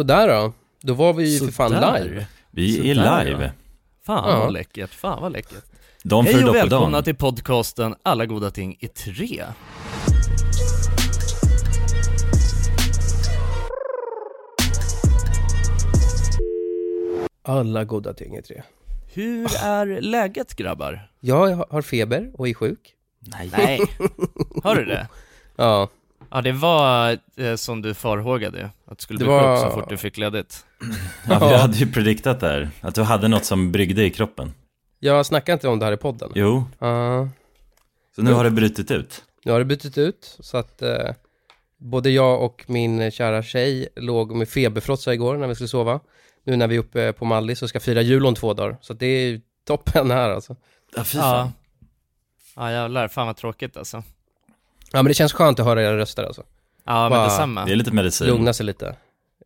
Sådär då. Då var vi ju för fan Sådär. live. Vi är Sådär, live. Fan Ja. vad läckert, fan vad läckert. De Hej och välkomna dagen. till podcasten Alla goda ting i tre. Alla goda ting är tre. Hur är läget grabbar? Jag har feber och är sjuk. Nej. Nej, har du det? Ja, Ja det var eh, som du farhågade, att du skulle Det bli var- sjuk så fort du fick ledigt. Ja, vi hade ju prediktat där, att du hade något som bryggde i kroppen. jag snackar inte om det här i podden. Jo, Ja, så nu har det brutit ut. nu har det bytt ut så att eh, både jag och min kära tjej låg med feberfrossa igår när vi skulle sova. Nu när vi är uppe på Mallis och ska fira jul om två dagar. Så att det är ju toppen här alltså. Ja, fy Ja. fan. Ja jävlar, fan vad tråkigt alltså. Ja men det känns skönt att höra era röster alltså. Ja men Va? detsamma. Det är lite medicin. Lugna sig lite.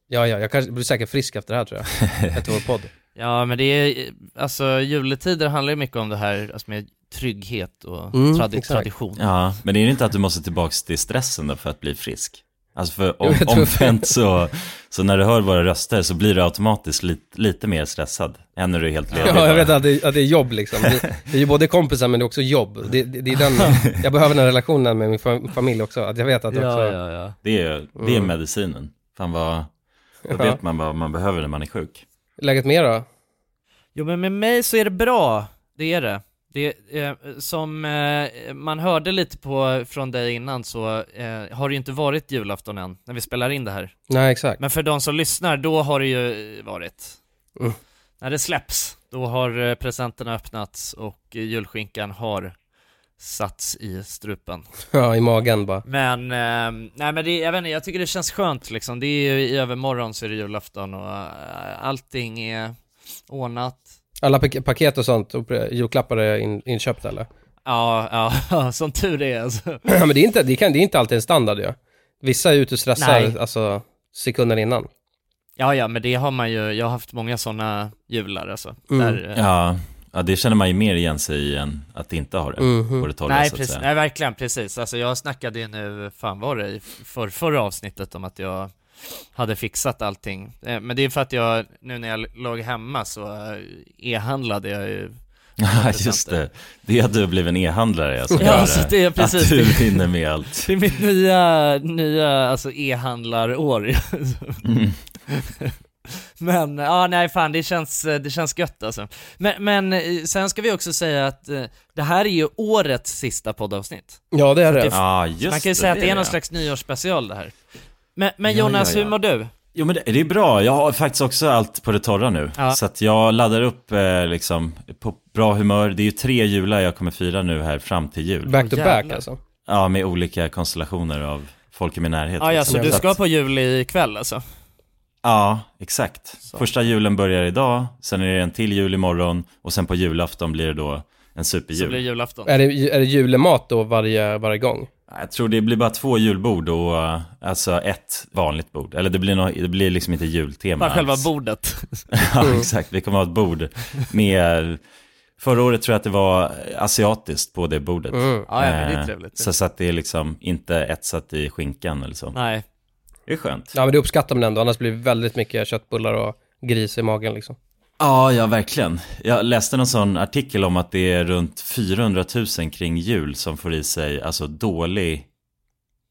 Ja, ja, jag kanske blir säkert frisk efter det här tror jag. Efter vår podd. Ja men det är, alltså juletider handlar ju mycket om det här alltså, med trygghet och Mm, tradi- exakt. tradition. Ja, men det är inte att du måste tillbaks till stressen då för att bli frisk? Alltså för om, omvänt så, så när du hör våra röster så blir du automatiskt lite, lite mer stressad än när du är helt ledig. Ja, jag vet att det, att det är jobb liksom. Det, det är ju både kompisar men det är också jobb. Det, det, det är den, jag behöver den relationen med min fam- familj också. Att jag vet att det också... Ja, ja, ja. Det är, det är Mm. medicinen. Fan vad, då Ja. vet man vad man behöver när man är sjuk. Läget med då? Jo men med mig så är det bra, det är det. Det eh, som eh, man hörde lite på från dig innan så eh, har det ju inte varit julafton än, när vi spelar in det här. Nej, exakt. Men för de som lyssnar, då har det ju varit. Mm. När det släpps, då har eh, presenterna öppnats och julskinkan har satts i strupen. Ja, i magen bara. Men, eh, nej men det, jag vet inte, jag tycker det känns skönt liksom. Det är ju i övermorgon så är det julafton och eh, allting är ordnat. Alla pak- paket och sånt, och julklappar är in, inköpta eller? Ja, ja, som tur är alltså. Ja, men det är inte, det kan, det är inte alltid en standard ju. Vissa är ute och stressar, Nej. alltså sekunder innan. Ja, ja, men det har man ju, jag har haft många sådana jular alltså. Mm. Där, eh, Ja, ja, det känner man ju mer igen sig i än att inte ha det Mhm. på det torra Nej, så precis, nej, verkligen, precis. Alltså jag snackade ju nu, fan var det, i för, förra avsnittet om att jag hade fixat allting. Eh, Men det är för att jag, nu när jag låg hemma så eh, e-handlade jag ju. Ja, just det. Det är att du blivit en e-handlare alltså. Ja, Gör så det är precis Att du det. hinner med allt. Det är mitt nya, nya, alltså e-handlarår. Mm. Men, ja nej fan det känns, det känns gött alltså. Men, men eh, sen ska vi också säga att det här är ju årets sista poddavsnitt. Ja, det är det. Ja, just Man kan ju säga att det är någon det. slags nyårsspecial det här. Men, men Ja, Jonas, ja, ja. hur mår du? Jo men det, det är bra, jag har faktiskt också allt på det torra nu. Ja. Så att jag laddar upp eh, liksom på bra humör. Det är ju tre jular jag kommer fira nu här fram till jul. Back to back alltså. Ja, med olika konstellationer av folk i min närhet. Ja, ja, liksom. så du ska på jul ikväll alltså? Ja, exakt. Så. Första julen börjar idag, sen är det en till jul imorgon och sen på julafton blir det då en Så superjul. blir det julafton? Är det, är det julemat då varje, varje gång? Jag tror det blir bara två julbord och eh, alltså ett vanligt bord. Eller det blir, nå det blir liksom inte jultema Bara själva alls. bordet? Ja, exakt. Vi kommer ha ett bord med... Förra året tror jag att det var asiatiskt på det bordet. Mm. Ja, ja, men det är Eh, trevligt. Så, så att det är liksom inte etsat i skinkan eller så. Nej. Det är skönt. Ja, men det uppskattar man ändå, annars blir det väldigt mycket köttbullar och gris i magen liksom. Ja, ja, verkligen. Jag läste någon sån artikel om att det är runt 400 000 kring jul som får i sig alltså dålig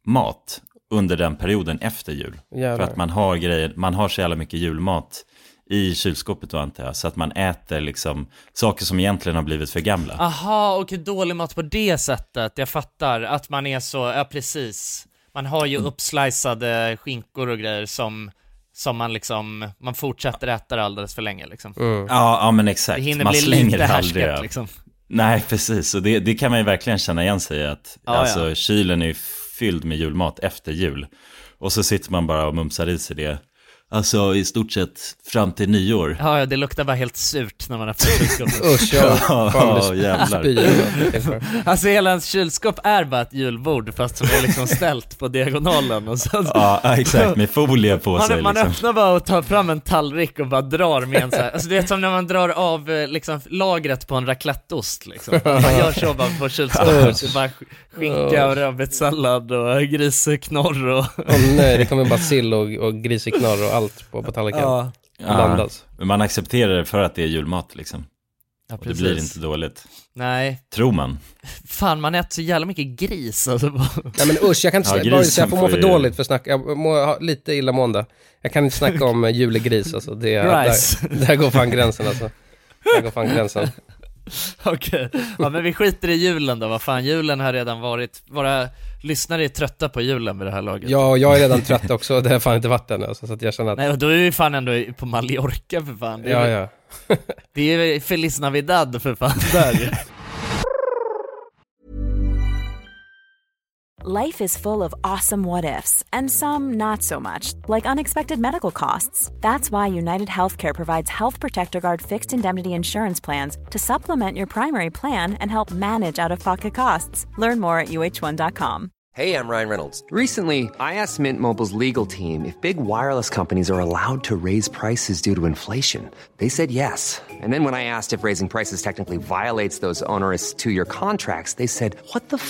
mat under den perioden efter jul. Jävlar. För att man har grejer, man har så jävla mycket julmat i kylskåpet då antar jag. Så att man äter liksom saker som egentligen har blivit för gamla. Aha, och dålig mat på det sättet, jag fattar. Att man är så, ja precis. Man har ju uppsliceade skinkor och grejer som, som man liksom, man fortsätter äta det alldeles för länge liksom. Mm. Ja, ja men exakt. Det hinner man bli slänger lite det liksom. Nej, precis. Och det, det kan man ju verkligen känna igen sig i. Att, Ja, alltså, ja. kylen är fylld med julmat efter jul. Och så sitter man bara och mumsar i sig det. Alltså i stort sett fram till nyår. Ja, ja, det luktar bara helt surt när man öppnar kylskåpet. Usch, ja. Ja, jävlar. Alltså hela ens kylskåp är bara ett julbord fast som är liksom ställt på diagonalen och så Ja, exakt. Med folie på sig Man, man liksom. öppnar bara och tar fram en tallrik och bara drar med en så här. Alltså det är som när man drar av eh, liksom, lagret på en racletteost liksom. Man gör så bara på kylskåpet, är bara sk- skinka och rödbetssallad och griseknorr och... Åh nej, det kommer bara sill och, och griseknorr och allt på, på tallriken. Ja, blandas. Men man accepterar det för att det är julmat liksom. Ja, Och det blir inte dåligt. Nej, Tror man. fan man äter så jävla mycket gris alltså. Nej men usch, jag kan inte Ja, snacka, grisen jag får må för ju- dåligt för snack. Jag mår ha lite illamående. Jag kan inte snacka om eh, julegris alltså. Det, är- Rice. där, där går fan gränsen alltså. Där går fan gränsen. Okej, ja men vi skiter i julen då, vad fan julen har redan varit, våra lyssnare är trötta på julen vid det här laget. Ja, och jag är redan trött också. Det har fan inte varit än alltså, så att jag känner att... Nej, och då är vi fan ändå på Mallorca för fan. Det är, Ja, ja. det är Feliz Navidad för fan där Life is full of awesome what ifs, and some not so much, like unexpected medical costs. That's why United Healthcare provides Health Protector Guard fixed indemnity insurance plans to supplement your primary plan and help manage out of pocket costs. Learn more at uh1.com. Hey, I'm Ryan Reynolds. Recently, I asked Mint Mobile's legal team if big wireless companies are allowed to raise prices due to inflation. They said yes. And then when I asked if raising prices technically violates those onerous two year contracts, they said, What the f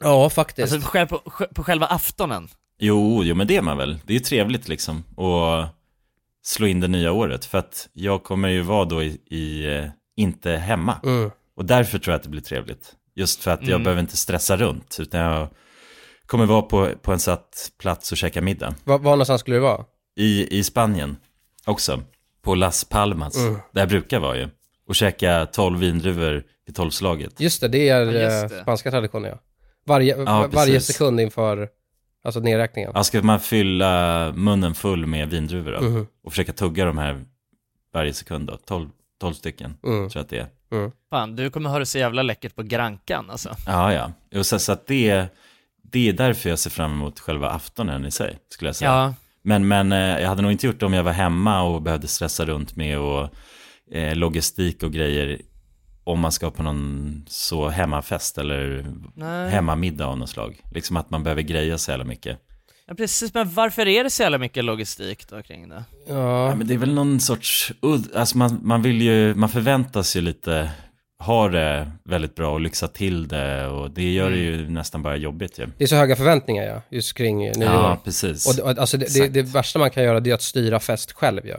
Ja, faktiskt. Alltså själv, på, på själva aftonen? Jo, jo men det är man väl. Det är ju trevligt liksom att slå in det nya året. För att jag kommer ju vara då i, i eh, inte hemma. Mm. Och därför tror jag att det blir trevligt. Just för att jag Mm. behöver inte stressa runt. Utan jag kommer vara på, på en satt plats och käka middag. Var, var någonstans skulle det vara? I, I Spanien också. På Las Palmas. Mm. Där jag brukar vara ju. Och käka 12 vindruvor i tolvslaget. Just det, det är Ja, eh, det. spanska traditioner ja. Varje, Ja, varje sekund inför, alltså nedräkningen. Ja, ska man fylla munnen full med vindruvor då? Mhm. Och försöka tugga de här varje sekund då? 12, 12 stycken, Mm. tror jag att det är. Mm. Fan, du kommer ha det så jävla läckert på Grankan alltså. Ja, ja. Och så, så att det, det är därför jag ser fram emot själva aftonen i sig, skulle jag säga. Ja, Men, men eh, jag hade nog inte gjort det om jag var hemma och behövde stressa runt med och, eh, logistik och grejer. Om man ska på någon så hemmafest eller nej. hemmamiddag av något slag. Liksom att man behöver greja så jävla mycket. Ja, precis, men varför är det så jävla mycket logistik då kring det? Ja, Ja, men det är väl någon sorts udd, alltså man, man vill ju, man förväntas ju lite ha det väldigt bra och lyxa till det och det gör det ju nästan bara jobbigt ju. det är så höga förväntningar ja, just kring nyår. Ja, precis. Och det, och alltså det, det, det värsta man kan göra det är att styra fest själv ja.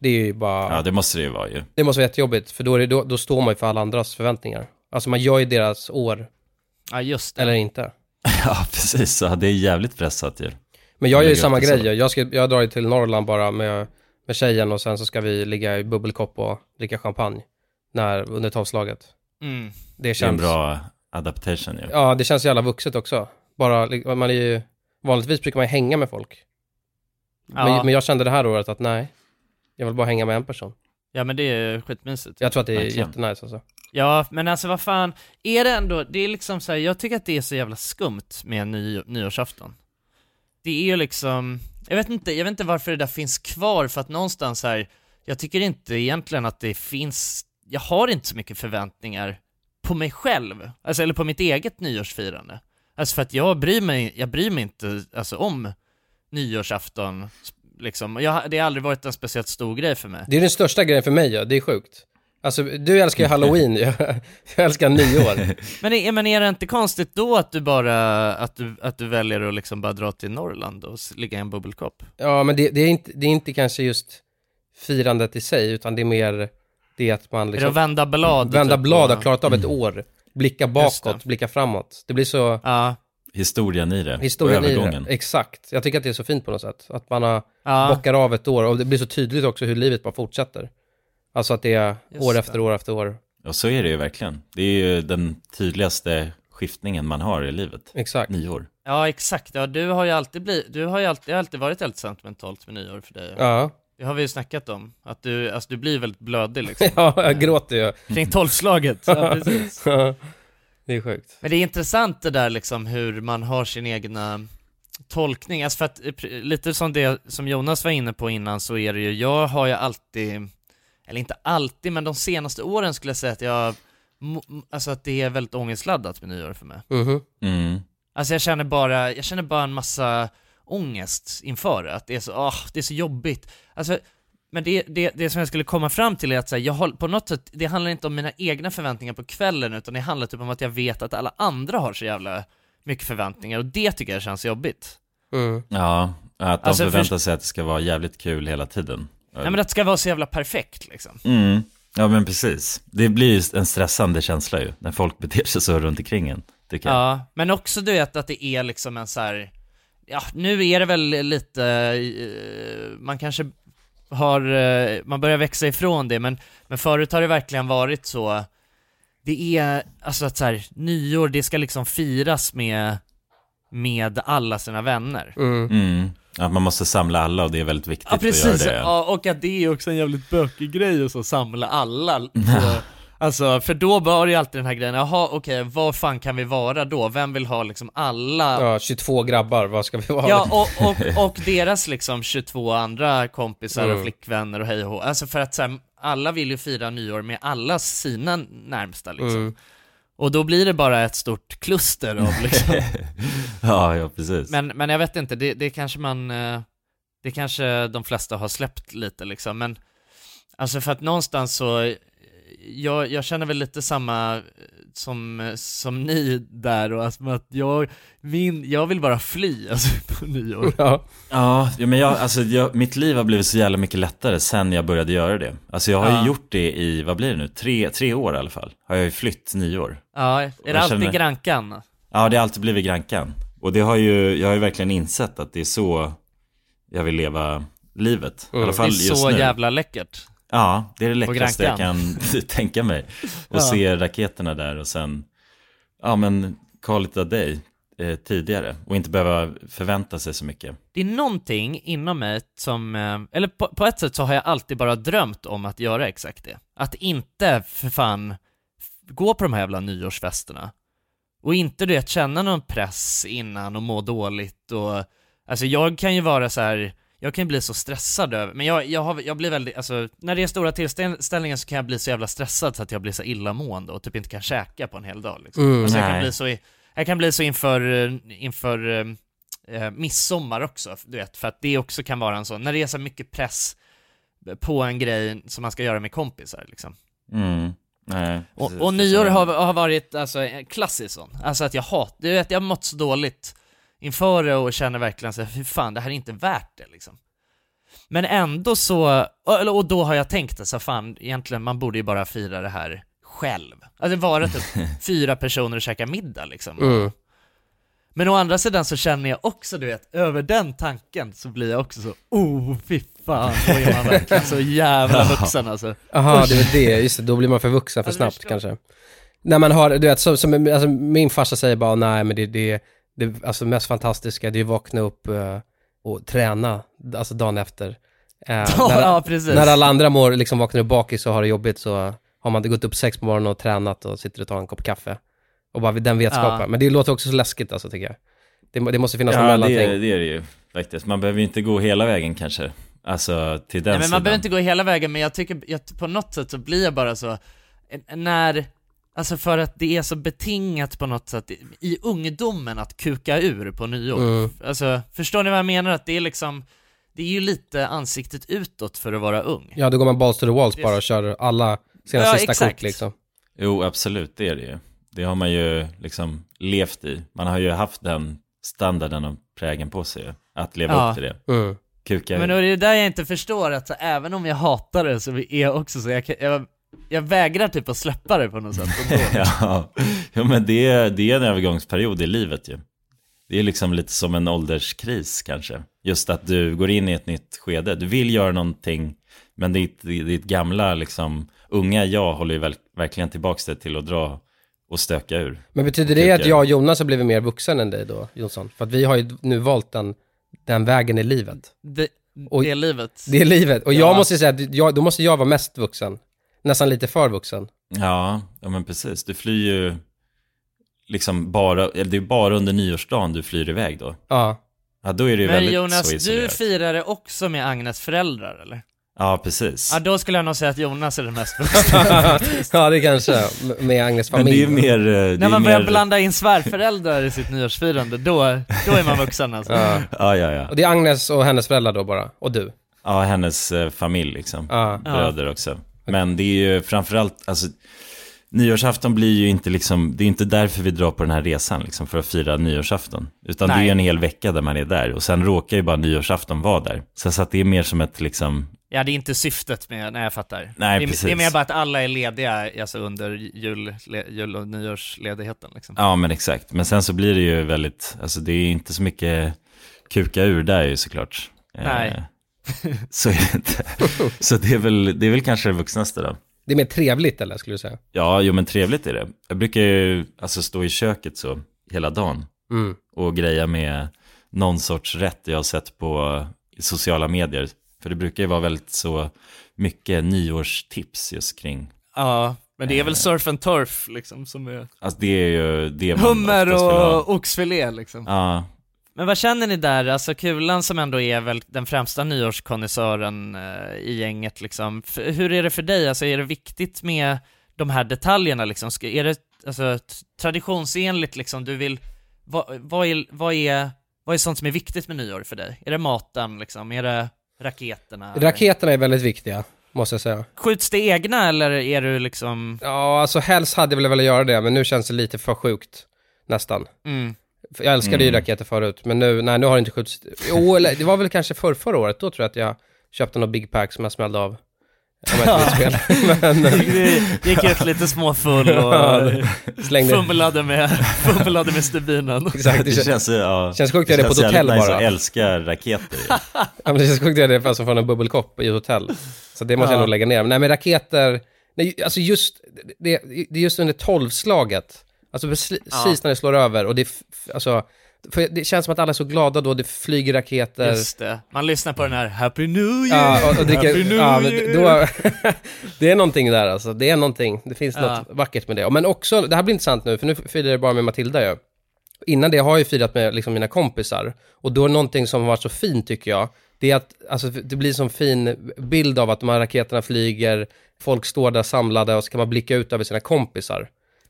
Det är ju bara, Ja, det måste det ju vara ju. det måste vara jättejobbigt, för då, är det, då, då står man ju för alla andras förväntningar. Alltså man gör ju deras år, Ja, just det. eller inte. Ja, precis. Så det är jävligt pressat ju. Men jag gör ju samma grej. Jag, ska, jag drar ju till Norrland bara med, med tjejen och sen så ska vi ligga i bubbelkopp och dricka champagne när, under tolvslaget. Mm. Det Det är en känns, bra adaptation ju. ja det känns jävla vuxet också. Bara, man är ju, vanligtvis brukar man ju hänga med folk. Ja. Men, men jag kände det här året att nej, jag vill bara hänga med en person. ja, men det är skitmysigt. Jag tror att det är Verkligen. jättenice alltså. Ja, men alltså vad fan, är det ändå, det är liksom så här, jag tycker att det är så jävla skumt med en ny, nyårsafton. Det är ju liksom, jag vet inte, jag vet inte varför det där finns kvar, för att någonstans här, jag tycker inte egentligen att det finns, jag har inte så mycket förväntningar på mig själv, alltså eller på mitt eget nyårsfirande. Alltså för att jag bryr mig, jag bryr mig inte alltså om nyårsafton, liksom. Jag, det har aldrig varit en speciellt stor grej för mig. Det är den största grejen för mig ja, det är sjukt. Alltså du älskar ju halloween, jag, jag älskar nyår. Men är, men är det inte konstigt då att du bara, att du, att du väljer att liksom bara dra till Norrland och ligga i en bubbelkopp? Ja, men det, det, är inte, det är inte kanske just firandet i sig, utan det är mer det att man Är det liksom... att vända blad? vända typ, blad, har klarat av ett år, blicka bakåt, blicka framåt. Det blir så, Ja, Historien i det. historien och i övergången. det. Exakt. Jag tycker att det är så fint på något sätt. Att man har ja. bockar av ett år och det blir så tydligt också hur livet bara fortsätter. Alltså att det är Just år det. efter år efter år. Och så är det ju verkligen. Det är ju den tydligaste skiftningen man har i livet. Exakt. Nyår. ja, exakt. Ja, du har ju alltid blivit, du har ju alltid, har alltid varit helt sentimentalt med nyår för dig. Ja. Det har vi ju snackat om, att du, alltså du blir väldigt blödig liksom. ja, jag gråter ju. Kring tolvslaget, ja precis. Det är sjukt. Men det är intressant det där liksom hur man har sin egna tolkning, alltså för att eh, lite som det som Jonas var inne på innan så är det ju, jag har ju alltid, eller inte alltid, men de senaste åren skulle jag säga att jag, alltså att det är väldigt ångestladdat med nyår för mig. Mhm. Mm. Alltså jag känner bara, jag känner bara en massa ångest inför det, att det är så, åh, det är så jobbigt. Alltså, men det, det, det som jag skulle komma fram till är att så här, jag har, på något sätt, det handlar inte om mina egna förväntningar på kvällen, utan det handlar typ om att jag vet att alla andra har så jävla mycket förväntningar, och det tycker jag känns jobbigt. Mm. Ja, att de Alltså, för- förväntar sig att det ska vara jävligt kul hela tiden. Nej men att det ska vara så jävla perfekt liksom. Mm. Ja men precis. Det blir ju en stressande känsla ju, när folk beter sig så runt omkring en, tycker jag. Ja, men också du vet att det är liksom en så här. ja nu är det väl lite, eh, man kanske har, eh, man börjar växa ifrån det, men, men förut har det verkligen varit så, det är, alltså att så här, nyår, det ska liksom firas med, med alla sina vänner. Mm. Att man måste samla alla och det är väldigt viktigt Ja precis, att göra det. ja, och att det är också en jävligt bökig grej att så samla alla på, Alltså, för då var det ju alltid den här grejen, jaha okej, vad fan kan vi vara då? Vem vill ha liksom alla Ja, 22 grabbar, vad ska vi vara? Ja, och, och, och deras liksom 22 andra kompisar och Mm. flickvänner och hej och. Alltså för att så här, alla vill ju fira nyår med alla sina närmsta liksom. Mm. Och då blir det bara ett stort kluster av liksom. ja, ja precis. men, men jag vet inte, det, det kanske man, eh, det kanske de flesta har släppt lite liksom, men alltså för att någonstans så, jag, jag känner väl lite samma eh, som, som ni där och alltså att jag, min, jag vill bara fly alltså på nyår. Ja. Ja, men jag, alltså jag, mitt liv har blivit så jävla mycket lättare sen jag började göra det. Alltså jag har Ja. ju gjort det i, vad blir det nu, tre, tre år i alla fall. Har jag ju flytt nyår. Ja, är det alltid känner- Grankan? Ja, det har alltid blivit Grankan. Och det har ju, jag har ju verkligen insett att det är så jag vill leva livet. I alla Det fall är just så nu. jävla läckert. Ja, det är det läckraste jag kan tänka mig. Och Ja. se raketerna där och sen, ja men call it a day eh, tidigare. Och inte behöva förvänta sig så mycket. Det är någonting inom mig som, eh, eller på, på ett sätt så har jag alltid bara drömt om att göra exakt det. Att inte för fan gå på de här jävla nyårsfesterna. Och inte du vet känna någon press innan och må dåligt och, alltså jag kan ju vara så här. Jag kan ju bli så stressad över, men jag, jag, har, jag blir väldigt, alltså när det är stora tillställningar så kan jag bli så jävla stressad så att jag blir så illamående och typ inte kan käka på en hel dag liksom. Mm. alltså, jag, kan bli så, jag kan bli så inför, inför eh, eh, midsommar också, du vet, för att det också kan vara en sån, när det är så mycket press på en grej som man ska göra med kompisar liksom. Mm. Nej, Och, och nyår har, har varit alltså en klassisk sån, alltså att jag hat, du vet jag har mått så dåligt inför det och känner verkligen så här, fy fan det här är inte värt det liksom. Men ändå så, och, eller- och då har jag tänkt att så fan egentligen man borde ju bara fira det här själv. Alltså vara typ fyra personer och käka middag liksom. Mm. Men å andra sidan så känner jag också, du vet, över den tanken så blir jag också så, oh fy fan, då är man verkligen så jävla vuxen alltså. Jaha, det är väl det, just det, då blir man för vuxen för Alltså, snabbt kanske. När man har, du vet, som, som alltså, min farsa säger bara, nej men det, det, det alltså mest fantastiska, det är att vakna upp eh, och träna, alltså dagen efter. Ja, när, ja, när alla andra mår, liksom vaknar upp bakis och har det jobbigt så har man gått upp sex på morgonen och tränat och sitter och tar en kopp kaffe. Och bara den vetskapen. Ja. Men det låter också så läskigt alltså tycker jag. Det, det måste finnas någon Ja, det mellanting. är, det är det ju faktiskt. Man behöver ju inte gå hela vägen kanske. Alltså till den Nej, men sidan. man behöver inte gå hela vägen, men jag tycker, jag, på något sätt så blir jag bara så, när, alltså för att det är så betingat på något sätt i- ungdomen att kuka ur på nyår. Mm. Alltså, förstår ni vad jag menar? Att det är liksom, det är ju lite ansiktet utåt för att vara ung. Ja, då går man balls to the walls bara och kör alla sina Ja, sista exakt. kort liksom. Jo, absolut, det är det ju. Det har man ju liksom levt i. Man har ju haft den standarden och prägen på sig. Att leva Ja. upp till det. Mm. Kuka Men då är det där jag inte förstår att så, även om jag hatar det så är jag också så, jag, kan- jag, jag vägrar typ att släppa det på något sätt. ja, jo, men det, är- det är en övergångsperiod i livet ju. Det är liksom lite som en ålderskris kanske. Just att du går in i ett nytt skede. Du vill göra någonting, men ditt, ditt gamla liksom, unga jag håller ju väl, verkligen tillbaks det till att dra och stöka ur. Men betyder det att jag och Jonas har blivit mer vuxen än dig då, Jonsson? För att vi har ju nu valt den, den vägen i livet. Det, Det är livet. Det är livet. Och jag Ja. måste säga att jag, då måste jag vara mest vuxen. Nästan lite för vuxen. Ja, ja men precis. Du flyr ju liksom bara, eller det är bara under nyårsdagen du flyr iväg då. Ja. Ja, då är det ju Men väldigt Jonas, så du isolerat. firar det också med Agnes föräldrar eller? Ja, precis. Ja, då skulle jag nog säga att Jonas är den mest ja, det kanske, med Agnes Men familj. det är mer... eh, Det När är man börjar mer... blanda in svärföräldrar i sitt nyårsfirande, då, då är man vuxen alltså. Ja. Ja, ja, ja. Och det är Agnes och hennes föräldrar då bara, och du. Ja, hennes eh, familj liksom. Ja. Bröder också. Men det är ju framförallt, alltså nyårsafton blir ju inte liksom, det är inte därför vi drar på den här resan liksom, för att fira nyårsafton. Utan det är Nej. en hel vecka där man är där och sen råkar ju bara nyårsafton vara där. Så, så att det är mer som ett liksom, Ja, det är inte syftet med, nej jag fattar. Nej, det, är, precis. det är mer bara att alla är lediga alltså under jul, le, jul och nyårsledigheten liksom. ja men exakt. Men sen så blir det ju väldigt, alltså det är inte så mycket kuka ur där ju såklart. Eh, Nej. så är det inte. Så det är väl, det är väl kanske det vuxnaste då. Det är mer trevligt eller, skulle du säga? Ja, jo men trevligt är det. Jag brukar ju alltså stå i köket så hela dagen Mm. och greja med någon sorts rätt jag har sett på sociala medier. För det brukar ju vara väldigt så mycket nyårstips just kring, Ja, men det är Eh. väl surf and turf liksom som är alltså det är ju det man hummer och oxfilé liksom. Ja, Men vad känner ni där, alltså Kulan som ändå är väl den främsta nyårskonnässören eh, i gänget liksom. F- hur är det för dig, alltså är det viktigt med de här detaljerna liksom? Ska, är det alltså, traditionsenligt liksom, du vill, vad, vad, är, vad, är, vad är sånt som är viktigt med nyår för dig? Är det maten liksom, är det raketerna? Raketerna är väldigt viktiga, måste jag säga. Skjuts det egna eller är du liksom, Ja, alltså helst hade jag väl velat göra det, men nu känns det lite för sjukt. Nästan. mm, Jag älskade ju Mm. raketer förut, men nu, nej nu har det inte skjutits. Jo, eller det var väl kanske för förra året, då tror jag att jag köpte något Big Pack som jag smällde av. Om jag inte minns fel. men, det gick ut lite småfull Ja, och slängde. fumlade med, fumlade med stubinen. Exakt, det, känns, ja, känns sjukt att göra det på ett hotell bara. att älska raketer ju. ja, men det känns sjukt att göra det alltså från en bubbelkopp i ett hotell. Så det måste jag Ja. nog lägga ner. Men nej, men raketer, nej, alltså just, det, det är just under tolvslaget. Alltså precis Ja. när det slår över och det, alltså, för det känns som att alla är så glada då, det flyger raketer. Just det, man lyssnar på den här Happy New Year, Ja, och, och dricker, Happy New ja, Year. då, det är någonting där alltså, det är någonting, det finns Ja. något vackert med det. Men också, det här blir intressant nu, för nu firar jag bara med Matilda ju. Innan det har jag ju firat med liksom mina kompisar, och då är någonting som har varit så fint tycker jag, det är att alltså, det blir en sån fin bild av att de här raketerna flyger, folk står där samlade och så kan man blicka ut över sina kompisar.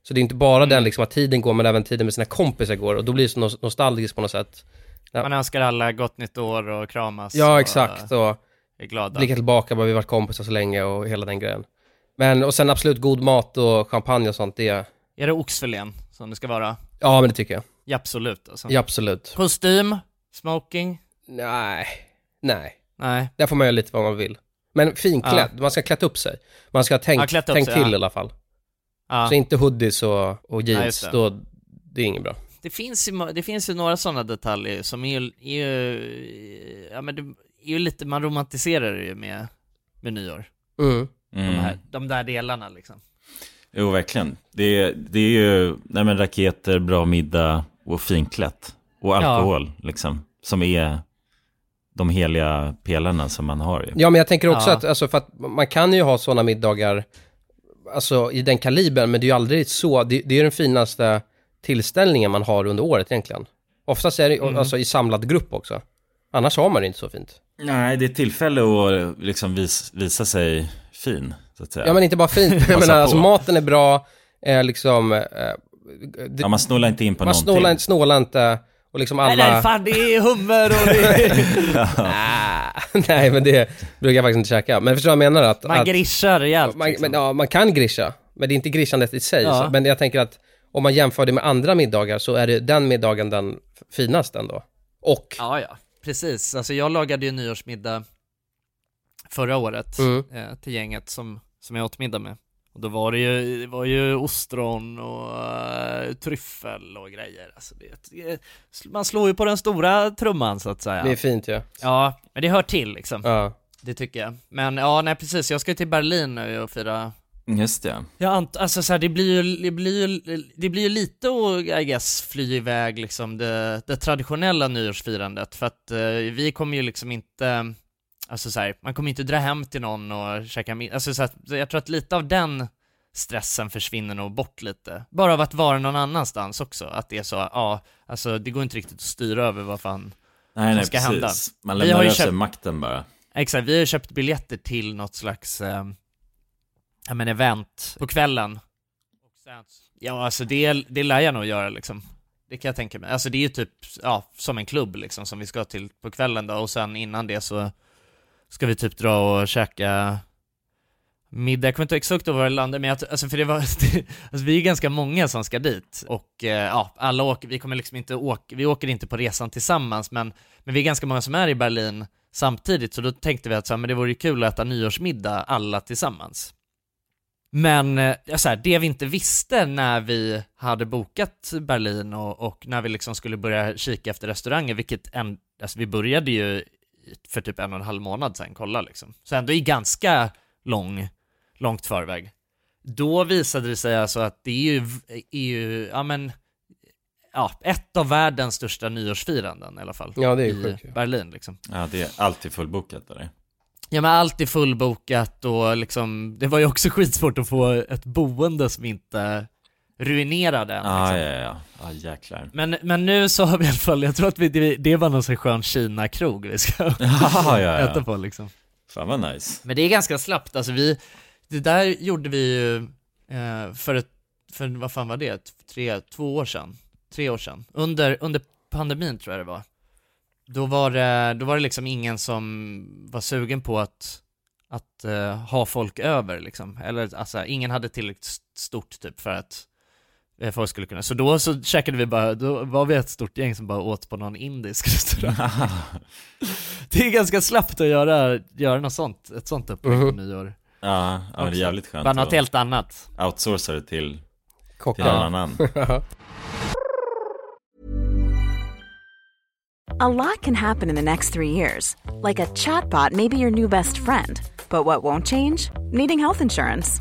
Så det är inte bara Mm. den liksom att tiden går, men även tiden med sina kompisar går, och då blir det så nos- nostalgiskt på något sätt. Ja. Man önskar alla gott nytt år och kramas Ja, och exakt. Och, är glada. blicka tillbaka, bara vi varit kompisar så länge och hela den grejen. Men, och sen absolut god mat och champagne och sånt, det, Är det oxfilén som det ska vara? ja men det tycker jag. Ja, absolut alltså. Ja, absolut. Kostym? Smoking? Nej, nej. Nej. Där får man göra lite vad man vill. Men finklädd, man ska klätt upp sig. Man ska ha tänkt, Ja, tänkt till ja. i alla fall. Ja. Så inte hoodies och, och Ja, jeans, just det. då, det är inget bra. Det finns ju, det finns ju några sådana detaljer som är ju, är ju, ja men det är ju lite, man romantiserar det ju med, med nyår. Mm. De, Mm. här, de där delarna liksom. Jo, verkligen. Det, är- det är ju nej, men raketer, bra middag och finklätt. Och alkohol, liksom. Som är de heliga pelarna som man har ju. Ja, men jag tänker också Ja. att, alltså för att man kan ju ha sådana middagar, alltså i den kalibern, men det är ju aldrig så, det, det är ju den finaste tillställningen man har under året egentligen. Oftast är det Mm. alltså i samlad grupp också. Annars har man det inte så fint. Nej, det är ett tillfälle att liksom vis, visa sig fin, så att säga. Ja, men inte bara fint, jag menar alltså maten är bra, eh, liksom, eh, det, Ja, man snålar inte in på man någonting. snålar, inte- snålar inte, och liksom alla... Nej, nej, fan det är hummer och det är... Nej, men det brukar jag faktiskt inte käka. Men förstår du vad jag menar? Att, Man att, grishar rejält man, liksom. men, ja, man kan grischa, men det är inte grischandet i sig. Ja. Så, men jag tänker att om man jämför det med andra middagar så är det den middagen den finaste ändå. Och, Ja, ja, precis. Alltså jag lagade ju nyårsmiddag förra året Mm. eh, till gänget som, som jag åt middag med. Och då var det ju, det var ju ostron och uh, tryffel och grejer. Alltså det, det, man slår ju på den stora trumman så att säga. det är fint ju. Ja. Ja, men det hör till liksom. ja. Det tycker jag. Men ja, nej precis. Jag ska ju till Berlin nu och fira Just det. jag ant- alltså så här, det blir ju, det blir ju, det blir ju lite att, I guess, fly iväg liksom det, det traditionella nyårsfirandet för att eh, vi kommer ju liksom inte alltså så här, man kommer inte dra hem till någon och käka middag, alltså så att, jag tror att lite av den stressen försvinner nog bort lite. Bara av att vara någon annanstans också, att det är så, ja, alltså det går inte riktigt att styra över vad fan Nej, som nej, ska precis. hända. Man lämnar över sig makten bara. Exakt, vi har ju köpt biljetter till något slags, eh, ja men event på kvällen. Ja alltså det, det lär jag nog göra liksom. Det kan jag tänka mig. Alltså det är ju typ, ja, som en klubb liksom som vi ska till på kvällen då och sen innan det så ska vi typ dra och käka middag, jag kommer inte ihåg exakt var det landade, men jag, alltså för det var, alltså vi är ganska många som ska dit och eh, ja, alla åker, vi kommer liksom inte åka, vi åker inte på resan tillsammans men, men vi är ganska många som är i Berlin samtidigt så då tänkte vi att så här, men det vore ju kul att äta nyårsmiddag alla tillsammans. Men eh, ja, så här, det vi inte visste när vi hade bokat Berlin och, och när vi liksom skulle börja kika efter restauranger, vilket en, alltså vi började ju för typ en och en halv månad sedan kolla liksom. Så ändå i ganska lång, långt förväg. Då visade det sig alltså att det är ju, är ju ja men, ja, ett av världens största nyårsfiranden i alla fall. Ja, det är i sjukt, ja. Berlin liksom. Ja, det är alltid fullbokat eller? Ja men allt är fullbokat och liksom, det var ju också skitsvårt att få ett boende som inte ruinerade en Ah, liksom. ja, ja, ja, ja, jäklar. Men, men nu så har vi i alla fall, jag tror att vi, det, det var någon sån skön Kina-krog vi ska Ja, ja, ja. äta på liksom. Fan vad nice. Men det är ganska slappt, alltså vi, det där gjorde vi ju eh, för ett, för vad fan var det? Tre, två år sedan? Tre år sedan? Under, under pandemin tror jag det var. Då var det, då var det liksom ingen som var sugen på att, att eh, ha folk över liksom. Eller alltså, ingen hade tillräckligt stort typ för att folk skulle kunna. Så då så käkade vi bara, då var vi ett stort gäng som bara åt på någon indisk restaurang. det är ganska slappt att göra, göra något sånt, ett sånt upplägg på Mhm. nyår. Ja, ja det är jävligt skönt Bara något helt annat. Outsourca det till, till Kockar. någon annan. A lot can happen in the next three years. Like a chatbot may be your new best friend. But what won't change? Needing health insurance.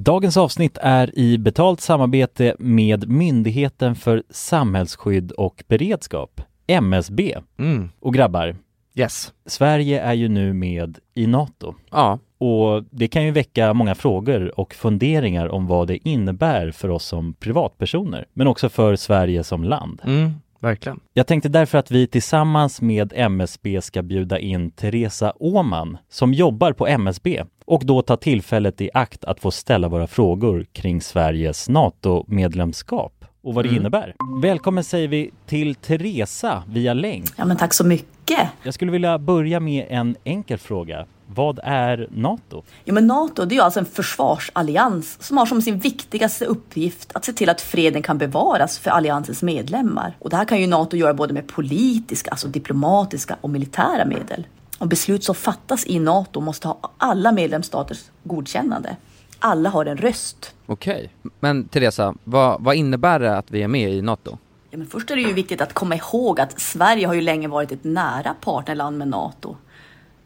Dagens avsnitt är i betalt samarbete med Myndigheten för samhällsskydd och beredskap, MSB. Mm. Och grabbar, Yes. Sverige är ju nu med i NATO. Ja. Och det kan ju väcka många frågor och funderingar om vad det innebär för oss som privatpersoner, men också för Sverige som land. Mm, verkligen. Jag tänkte därför att vi tillsammans med MSB ska bjuda in Teresa Åman som jobbar på MSB och då ta tillfället i akt att få ställa våra frågor kring Sveriges NATO-medlemskap och vad det Mm. innebär. Välkommen säger vi till Teresa via länk. Ja, men tack så mycket. Jag skulle vilja börja med en enkel fråga. Vad är NATO? Ja, men NATO det är alltså en försvarsallians som har som sin viktigaste uppgift att se till att freden kan bevaras för alliansens medlemmar. Och det här kan ju NATO göra både med politiska, alltså diplomatiska och militära medel. Och beslut som fattas i NATO måste ha alla medlemsstaters godkännande. Alla har en röst. Okej. Men Teresa, vad, vad innebär det att vi är med i NATO? Ja, men först är det ju viktigt att komma ihåg att Sverige har ju länge varit ett nära partnerland med NATO.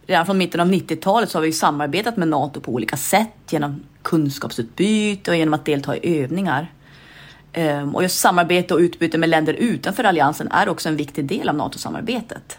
redan från mitten av 90-talet så har vi ju samarbetat med NATO på olika sätt genom kunskapsutbyte och genom att delta i övningar. Ehm, Och just samarbete och utbyte med länder utanför alliansen är också en viktig del av NATO-samarbetet.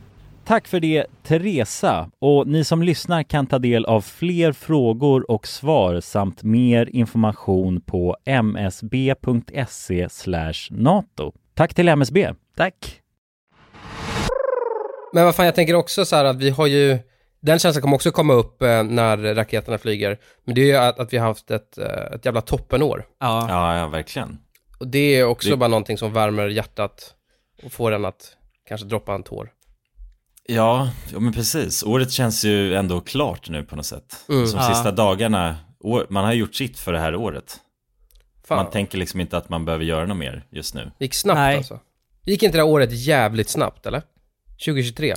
Tack för det Teresa och ni som lyssnar kan ta del av fler frågor och svar samt mer information på msb.se nato. Tack till MSB. Tack. Men vad fan, jag tänker också så här att vi har ju, den känslan kommer också komma upp eh, när raketerna flyger. Men det är ju att, att vi har haft ett, eh, ett jävla toppenår. Ja. Ja, ja verkligen. Och det är också Det- bara någonting som värmer hjärtat och får en att kanske droppa en tår. Ja, ja men precis. Året känns ju ändå klart nu på något sätt. Mm. Som Ja. sista dagarna, man har gjort sitt för det här året. Fan, Man tänker liksom inte att man behöver göra något mer just nu. det gick snabbt Nej. alltså. Gick inte det här året jävligt snabbt eller? 2023?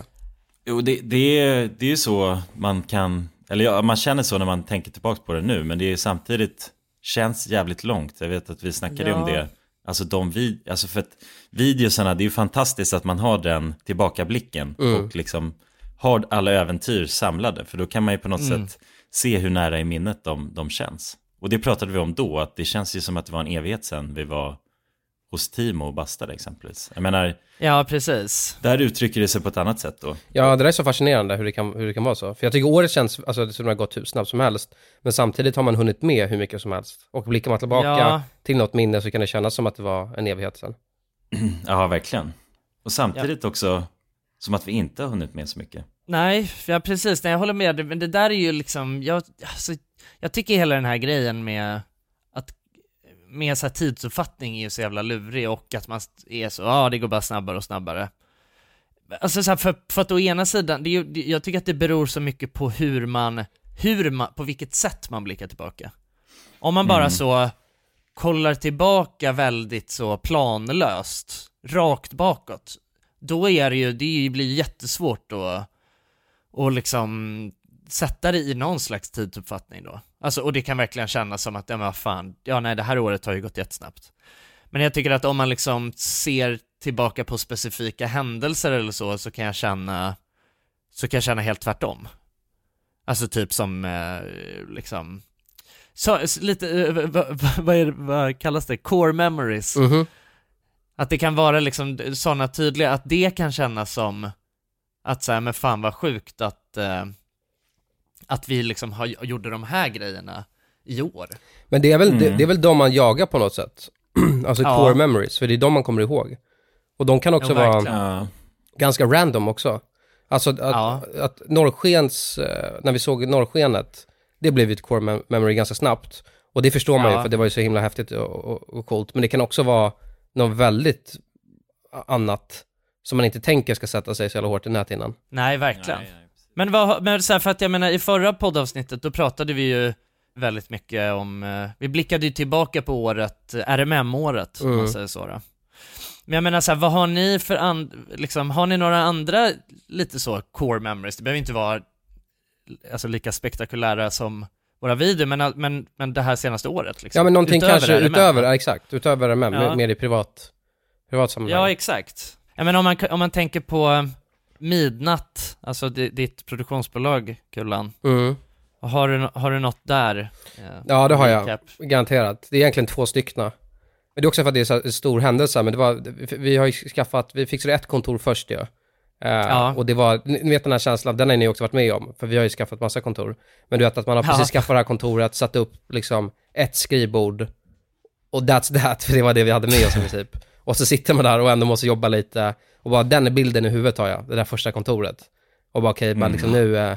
Jo, det, det, är, det är ju så man kan, eller ja, man känner så när man tänker tillbaka på det nu, men det är samtidigt, känns jävligt långt. Jag vet att vi snackade Ja. om det. Alltså de vid, alltså för att videosarna, det är ju fantastiskt att man har den tillbakablicken Mm. och liksom har alla äventyr samlade, för då kan man ju på något Mm. sätt se hur nära i minnet de, de känns. Och det pratade vi om då, att det känns ju som att det var en evighet sedan vi var hos Timo och bastade exempelvis. Jag menar, Ja, precis. där uttrycker det sig på ett annat sätt då. Ja, det där är så fascinerande hur det kan, hur det kan vara så. För jag tycker året känns, alltså som det har gått hur snabbt som helst. Men samtidigt har man hunnit med hur mycket som helst. Och blickar man tillbaka Ja. till något minne så kan det kännas som att det var en evighet sedan. Ja, verkligen. Och samtidigt också som att vi inte har hunnit med så mycket. Nej, ja precis, nej, jag håller med dig, men det där är ju liksom, jag, alltså, jag tycker hela den här grejen med med så här tidsuppfattning är ju så jävla lurig och att man är så, ja det går bara snabbare och snabbare. Alltså så här, för, för att å ena sidan, det är jag tycker att det beror så mycket på hur man, hur man, på vilket sätt man blickar tillbaka. Om man bara Mm. så kollar tillbaka väldigt så planlöst, rakt bakåt, då är det ju, det blir jättesvårt att och liksom sätta det i någon slags tidsuppfattning då. Alltså, och det kan verkligen kännas som att, ja men vad fan, ja nej det här året har ju gått jättesnabbt. Men jag tycker att om man liksom ser tillbaka på specifika händelser eller så, så kan jag känna, så kan jag känna helt tvärtom. Alltså typ som, eh, liksom, så, lite, eh, vad, vad, är, vad kallas det? Core memories. Mhm. Att det kan vara liksom sådana tydliga, att det kan kännas som att säga men fan vad sjukt att, eh, att vi liksom har, gjorde de här grejerna i år. Men det är väl, det, Mm. det är väl de man jagar på något sätt. alltså Ja. core memories, för det är de man kommer ihåg. Och de kan också Ja, vara ganska random också. Alltså att, Ja. att norrskens, eh, när vi såg norrskenet, det blev ju ett core mem- memory ganska snabbt. Och det förstår man ju för det var ju så himla häftigt och, och, och coolt. Men det kan också vara något väldigt annat som man inte tänker ska sätta sig så jävla hårt i näthinnan. Nej, verkligen. Nej, nej. Men, vad, men så här, för att jag menar i förra poddavsnittet då pratade vi ju väldigt mycket om, eh, vi blickade ju tillbaka på året, eh, RMM-året om man Mm. säger så då. Men jag menar så här, vad har ni för and, liksom, har ni några andra lite så core memories? Det behöver inte vara alltså, lika spektakulära som våra videor, men, men, men det här senaste året liksom. Ja men någonting Utöver kanske RMM. utöver, ja, exakt, utöver RMM, Ja. mer i privat, privat sammanhang. Ja, exakt. Jag menar om man, om man tänker på Midnatt, alltså di- ditt produktionsbolag, Kullan. Mm. Har du, har du något där? Eh, Ja, det har jag. Garanterat. Det är egentligen två stycken. Men det är också för att det är så här stor händelse, men det var, vi har ju skaffat, vi fixade ett kontor först ju. Eh, Ja. Och det var, ni vet den här känslan, den har ni också varit med om, för vi har ju skaffat massa kontor. Men du vet att man har Ja. precis skaffat det här kontoret, satt upp liksom ett skrivbord och that's that, för det var det vi hade med oss i princip. Och så sitter man där och ändå måste jobba lite, och bara den bilden i huvudet har jag, det där första kontoret. Och bara okej, bara Mm. liksom nu, eh,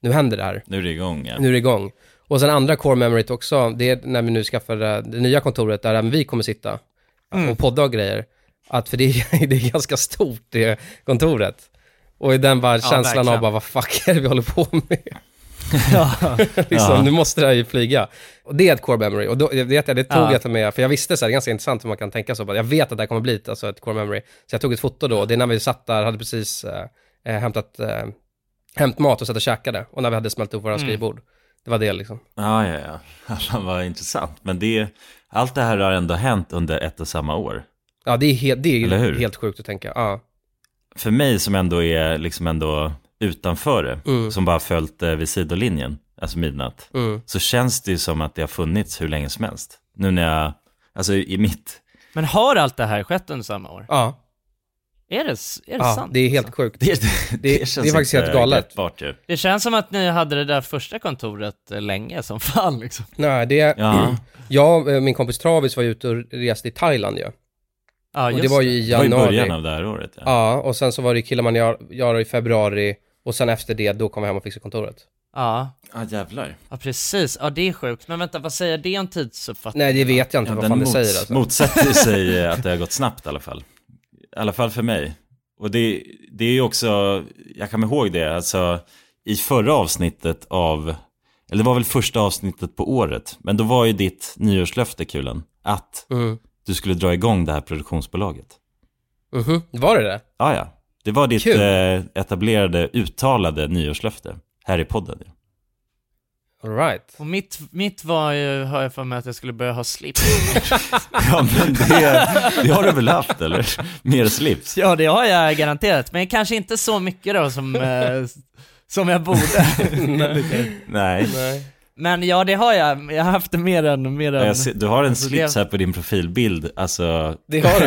nu händer det här. Nu är det igång ja. Nu är det igång. Och sen andra core memoryt också, det är när vi nu skaffar eh, det nya kontoret där även vi kommer sitta Mm. och podda och grejer. Att för det är, det är ganska stort det kontoret. Och i den bara känslan av verkligen. bara vad fuck är det vi håller på med? Ja. liksom, Ja. nu måste det här ju flyga. Och det är ett core memory. Och då, jag vet jag, det tog Ja. jag till med, för jag visste så här, det är ganska intressant hur man kan tänka så. Jag vet att det här kommer bli ett, alltså ett core memory. Så jag tog ett foto då, och det är när vi satt där, hade precis eh, eh, hämtat eh, hämtmat och satt och käkade. Och när vi hade smält upp våra Mm. skrivbord. Det var det liksom. Ja, ja, ja. Fan vad intressant. Men det, allt det här har ändå hänt under ett och samma år. Ja, det är, helt, det är helt sjukt att tänka. Ja. För mig som ändå är liksom ändå utanför det, Mm. som bara följt det vid sidolinjen, alltså midnatt, Mm. så känns det ju som att det har funnits hur länge som helst. Nu när jag, alltså i mitt, Men har allt det här skett under samma år? Ja, Är det, är det ja sant? det är helt sjukt. det, Det- det, det känns är faktiskt helt galet. ju. Det känns som att ni hade det där första kontoret eh, länge som fan liksom. Nej, det... Ja. Jag och min kompis Travis var ute och reste i Thailand ju. Ja, och just det var ju i Det var i januari. början av det här året. Ja. Ja, och sen så var det i Kilimanjaro i februari. Och sen efter det, då kom jag hem och fixade kontoret. Ja, Ja, jävlar. ja precis. Ja, det är sjukt. Men vänta, vad säger det om tidsuppfattning? Nej, det vet jag inte Ja, vad fan det säger alltså. motsätter sig att det har gått snabbt i alla fall. I alla fall för mig. Och det, det är ju också, jag kommer ihåg det, alltså i förra avsnittet av, eller det var väl första avsnittet på året, men då var ju ditt nyårslöfte kulen, att Mm. du skulle dra igång det här produktionsbolaget. Mhm, var det det? Ja, ja. Det var ditt eh, etablerade, uttalade nyårslöfte här i podden. ju. All right. Och mitt, mitt var ju, har jag för mig att jag skulle börja ha slips. Ja, men det, det har du väl haft, eller? Mer slips? ja, det har jag garanterat. Men kanske inte så mycket då som, eh, som jag borde. Nej. Nej. Men ja, det har jag. Jag har haft det mer än... Mer än ser, du har en Alltså, slips det- här på din profilbild, alltså Det har du.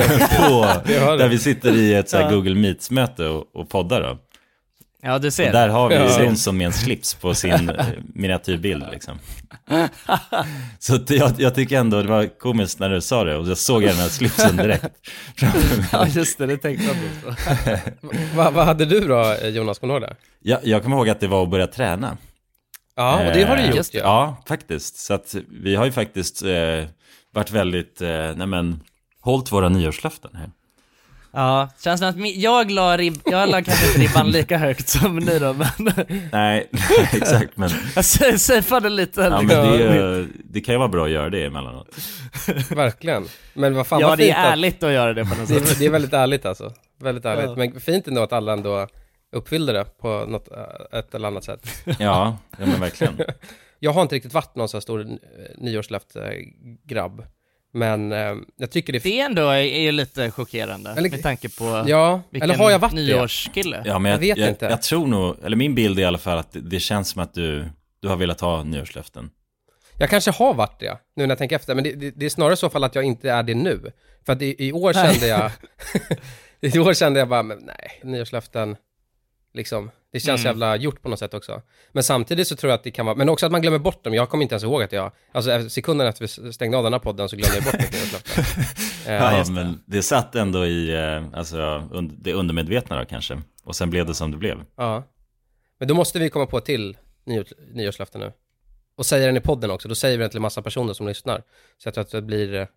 på, Det har du. där vi sitter i ett så här Ja. Google Meets-möte och, och poddar då. Ja, du Och ser. där har vi Ja. Jonsson med en slips på sin eh, miniatyrbild liksom. Så jag, jag tycker ändå det var komiskt när du sa det och jag såg den här slipsen direkt. Ja, just det. Det tänkte jag på. Va, vad hade du då, Jonas? Kommer du ihåg det? Jag, jag kommer ihåg att det var att börja träna. Ja, och det har du Eh, gjort just ju. Ja, faktiskt. Så att vi har ju faktiskt eh, varit väldigt, eh, nej men, hållit våra nyårslöften här. Ja, känns som att jag la, rib- jag la kanske inte ribban lika högt som ni då, men Nej, exakt, men, jag sa- safeade lite. ja, men det, är- det kan ju vara bra att göra det emellanåt. Verkligen. Men vad fan ja, vad det är att- ärligt att göra det på något Det sätt. är, det är väldigt ärligt alltså. Väldigt ärligt. Ja. Men fint ändå att alla ändå uppfyllde det på något, äh, ett eller annat sätt. Ja, ja men verkligen. Jag har inte riktigt varit någon så här stor eh, nyårslöfte-grabb. Men eh, jag tycker det är... Det ändå är, är ju lite chockerande Eller- med tanke på Ja, vilken eller har jag varit nyårskille. Ja, men jag, Jag vet jag, inte. Jag, tror nog, eller min bild är i alla fall att det, det känns som att du, du har velat ha nyårslöften. Jag kanske har varit det, nu när jag tänker efter. Men det, det, det är snarare så fall att jag inte är det nu. För att i, i år Nej. kände jag... I år kände jag bara, men nej, nyårslöften, liksom. Det känns Mm. jävla gjort på något sätt också. Men samtidigt så tror jag att det kan vara, men också att man glömmer bort dem. Jag kommer inte ens ihåg att jag, alltså efter- sekunden efter vi stängde av den här podden så glömde jag bort mitt nyårslöfte. Eh, Ja, men det satt ändå i, eh, alltså, und, det undermedvetna då kanske. Och sen blev det som det blev. Ja. Men då måste vi komma på till nyår, nyårslöfte nu. Och säga den i podden också, då säger vi den till en massa personer som lyssnar. Så jag tror att det blir, eh,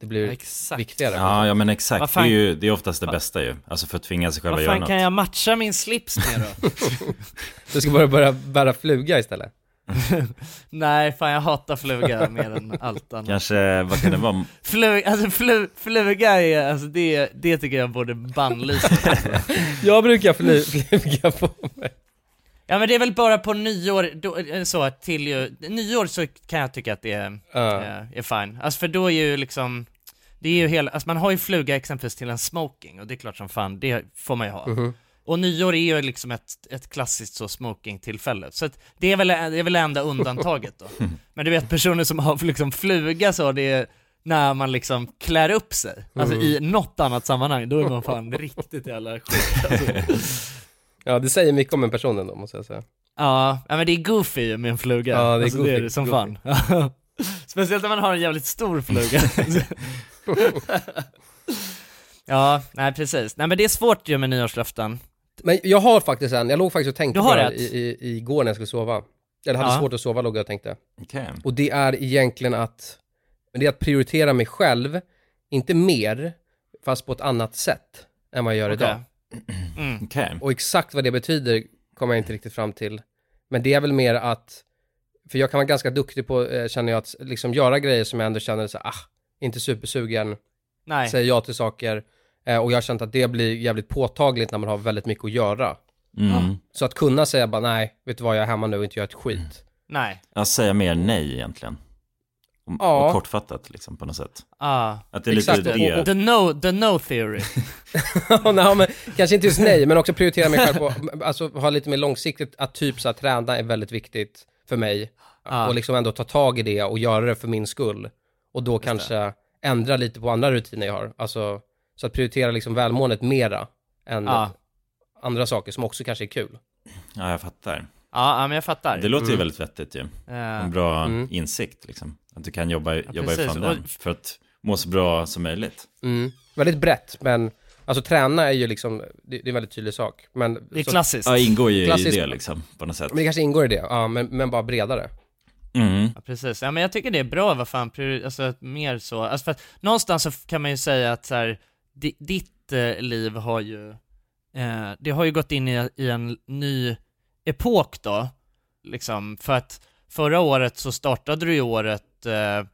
det blir Exakt. viktigare. Ja, ja men Vad exakt. Det fan- är ju det är oftast det bästa ju. Alltså för att tvinga sig själv Vad att göra fan något. kan jag matcha min slips med då? Du ska bara börja bära fluga istället. Nej, fan jag hatar fluga mer än allt annat. Kanske, vad kan det vara? Flug, alltså flu, fluga är, alltså det, det tycker jag borde bannlysa. Jag brukar fly, flyga på mig. Ja men det är väl bara på nyår, då, eh, så till ju, nyår så kan jag tycka att det är, Ja. eh, är fine. Alltså för då är ju liksom, det är ju hela, alltså man har ju fluga exempelvis till en smoking och det är klart som fan, det får man ju ha. Mhm. Och nyår är ju liksom ett, ett klassiskt så smoking-tillfälle. Så att det är väl det är väl enda undantaget då. Men du vet personer som har liksom fluga så, det är när man liksom klär upp sig. Alltså Mm. i något annat sammanhang, då är man fan riktigt jävla sjuk alltså. Ja, det säger mycket om en person ändå, måste jag säga. Ja, men det är goofy med en fluga. Ja, det är alltså, goofy, det är det som goofy. fan. Speciellt när man har en jävligt stor fluga. ja, nej precis. Nej men det är svårt ju med nyårslöften. Men jag har faktiskt en, jag låg faktiskt och tänkte Du har på det ett? i, i, igår när jag skulle sova. Jag hade Ja. svårt att sova låg jag och tänkte. Okej. Och det är egentligen att, men det är att prioritera mig själv, inte mer, fast på ett annat sätt än vad jag gör Okej. idag. Mm. Okej. Och exakt vad det betyder kommer jag inte riktigt fram till. Men det är väl mer att, för jag kan vara ganska duktig på, eh, känner jag, att liksom göra grejer som jag ändå känner så ah, inte supersugen, Nej. säger ja till saker. Eh, och jag har känt att det blir jävligt påtagligt när man har väldigt mycket att göra. Mm. Så att kunna säga bara nej, vet du vad, jag är hemma nu och inte gör ett skit. Nej. Jag säger mer nej egentligen. Och, Ja. och kortfattat liksom på något sätt. Ah. Att det är lite Exakt. det. Och- The no, the no theory. nej, men kanske inte just nej, men också prioritera mig själv på, alltså ha lite mer långsiktigt, att typ så att träna är väldigt viktigt för mig. Ja. Och liksom ändå ta tag i det och göra det för min skull. Och då kanske ändra lite på andra rutiner jag har. Alltså, så att prioritera liksom välmåendet mera än Ja. andra saker som också kanske är kul. Ja, jag fattar. Ja, men jag fattar. Det låter ju Mm. väldigt vettigt ju. En bra Mm. insikt liksom. Att du kan jobba, jobba precis. ifrån den. För att må så bra som möjligt. Mm. Väldigt brett, men alltså träna är ju liksom, det, det är en väldigt tydlig sak. Men, det är så- klassiskt. Ja, ingår ju Klassiskt. i det liksom, på något sätt. Men det kanske ingår i det, ja, men, men bara bredare. Mm. Ja, precis. Ja, men jag tycker det är bra, vad fan, alltså mer så, alltså för att någonstans så kan man ju säga att så här, di, ditt eh, liv har ju, eh, det har ju gått in i, i en ny epok då, liksom, för att förra året så startade du ju året eh,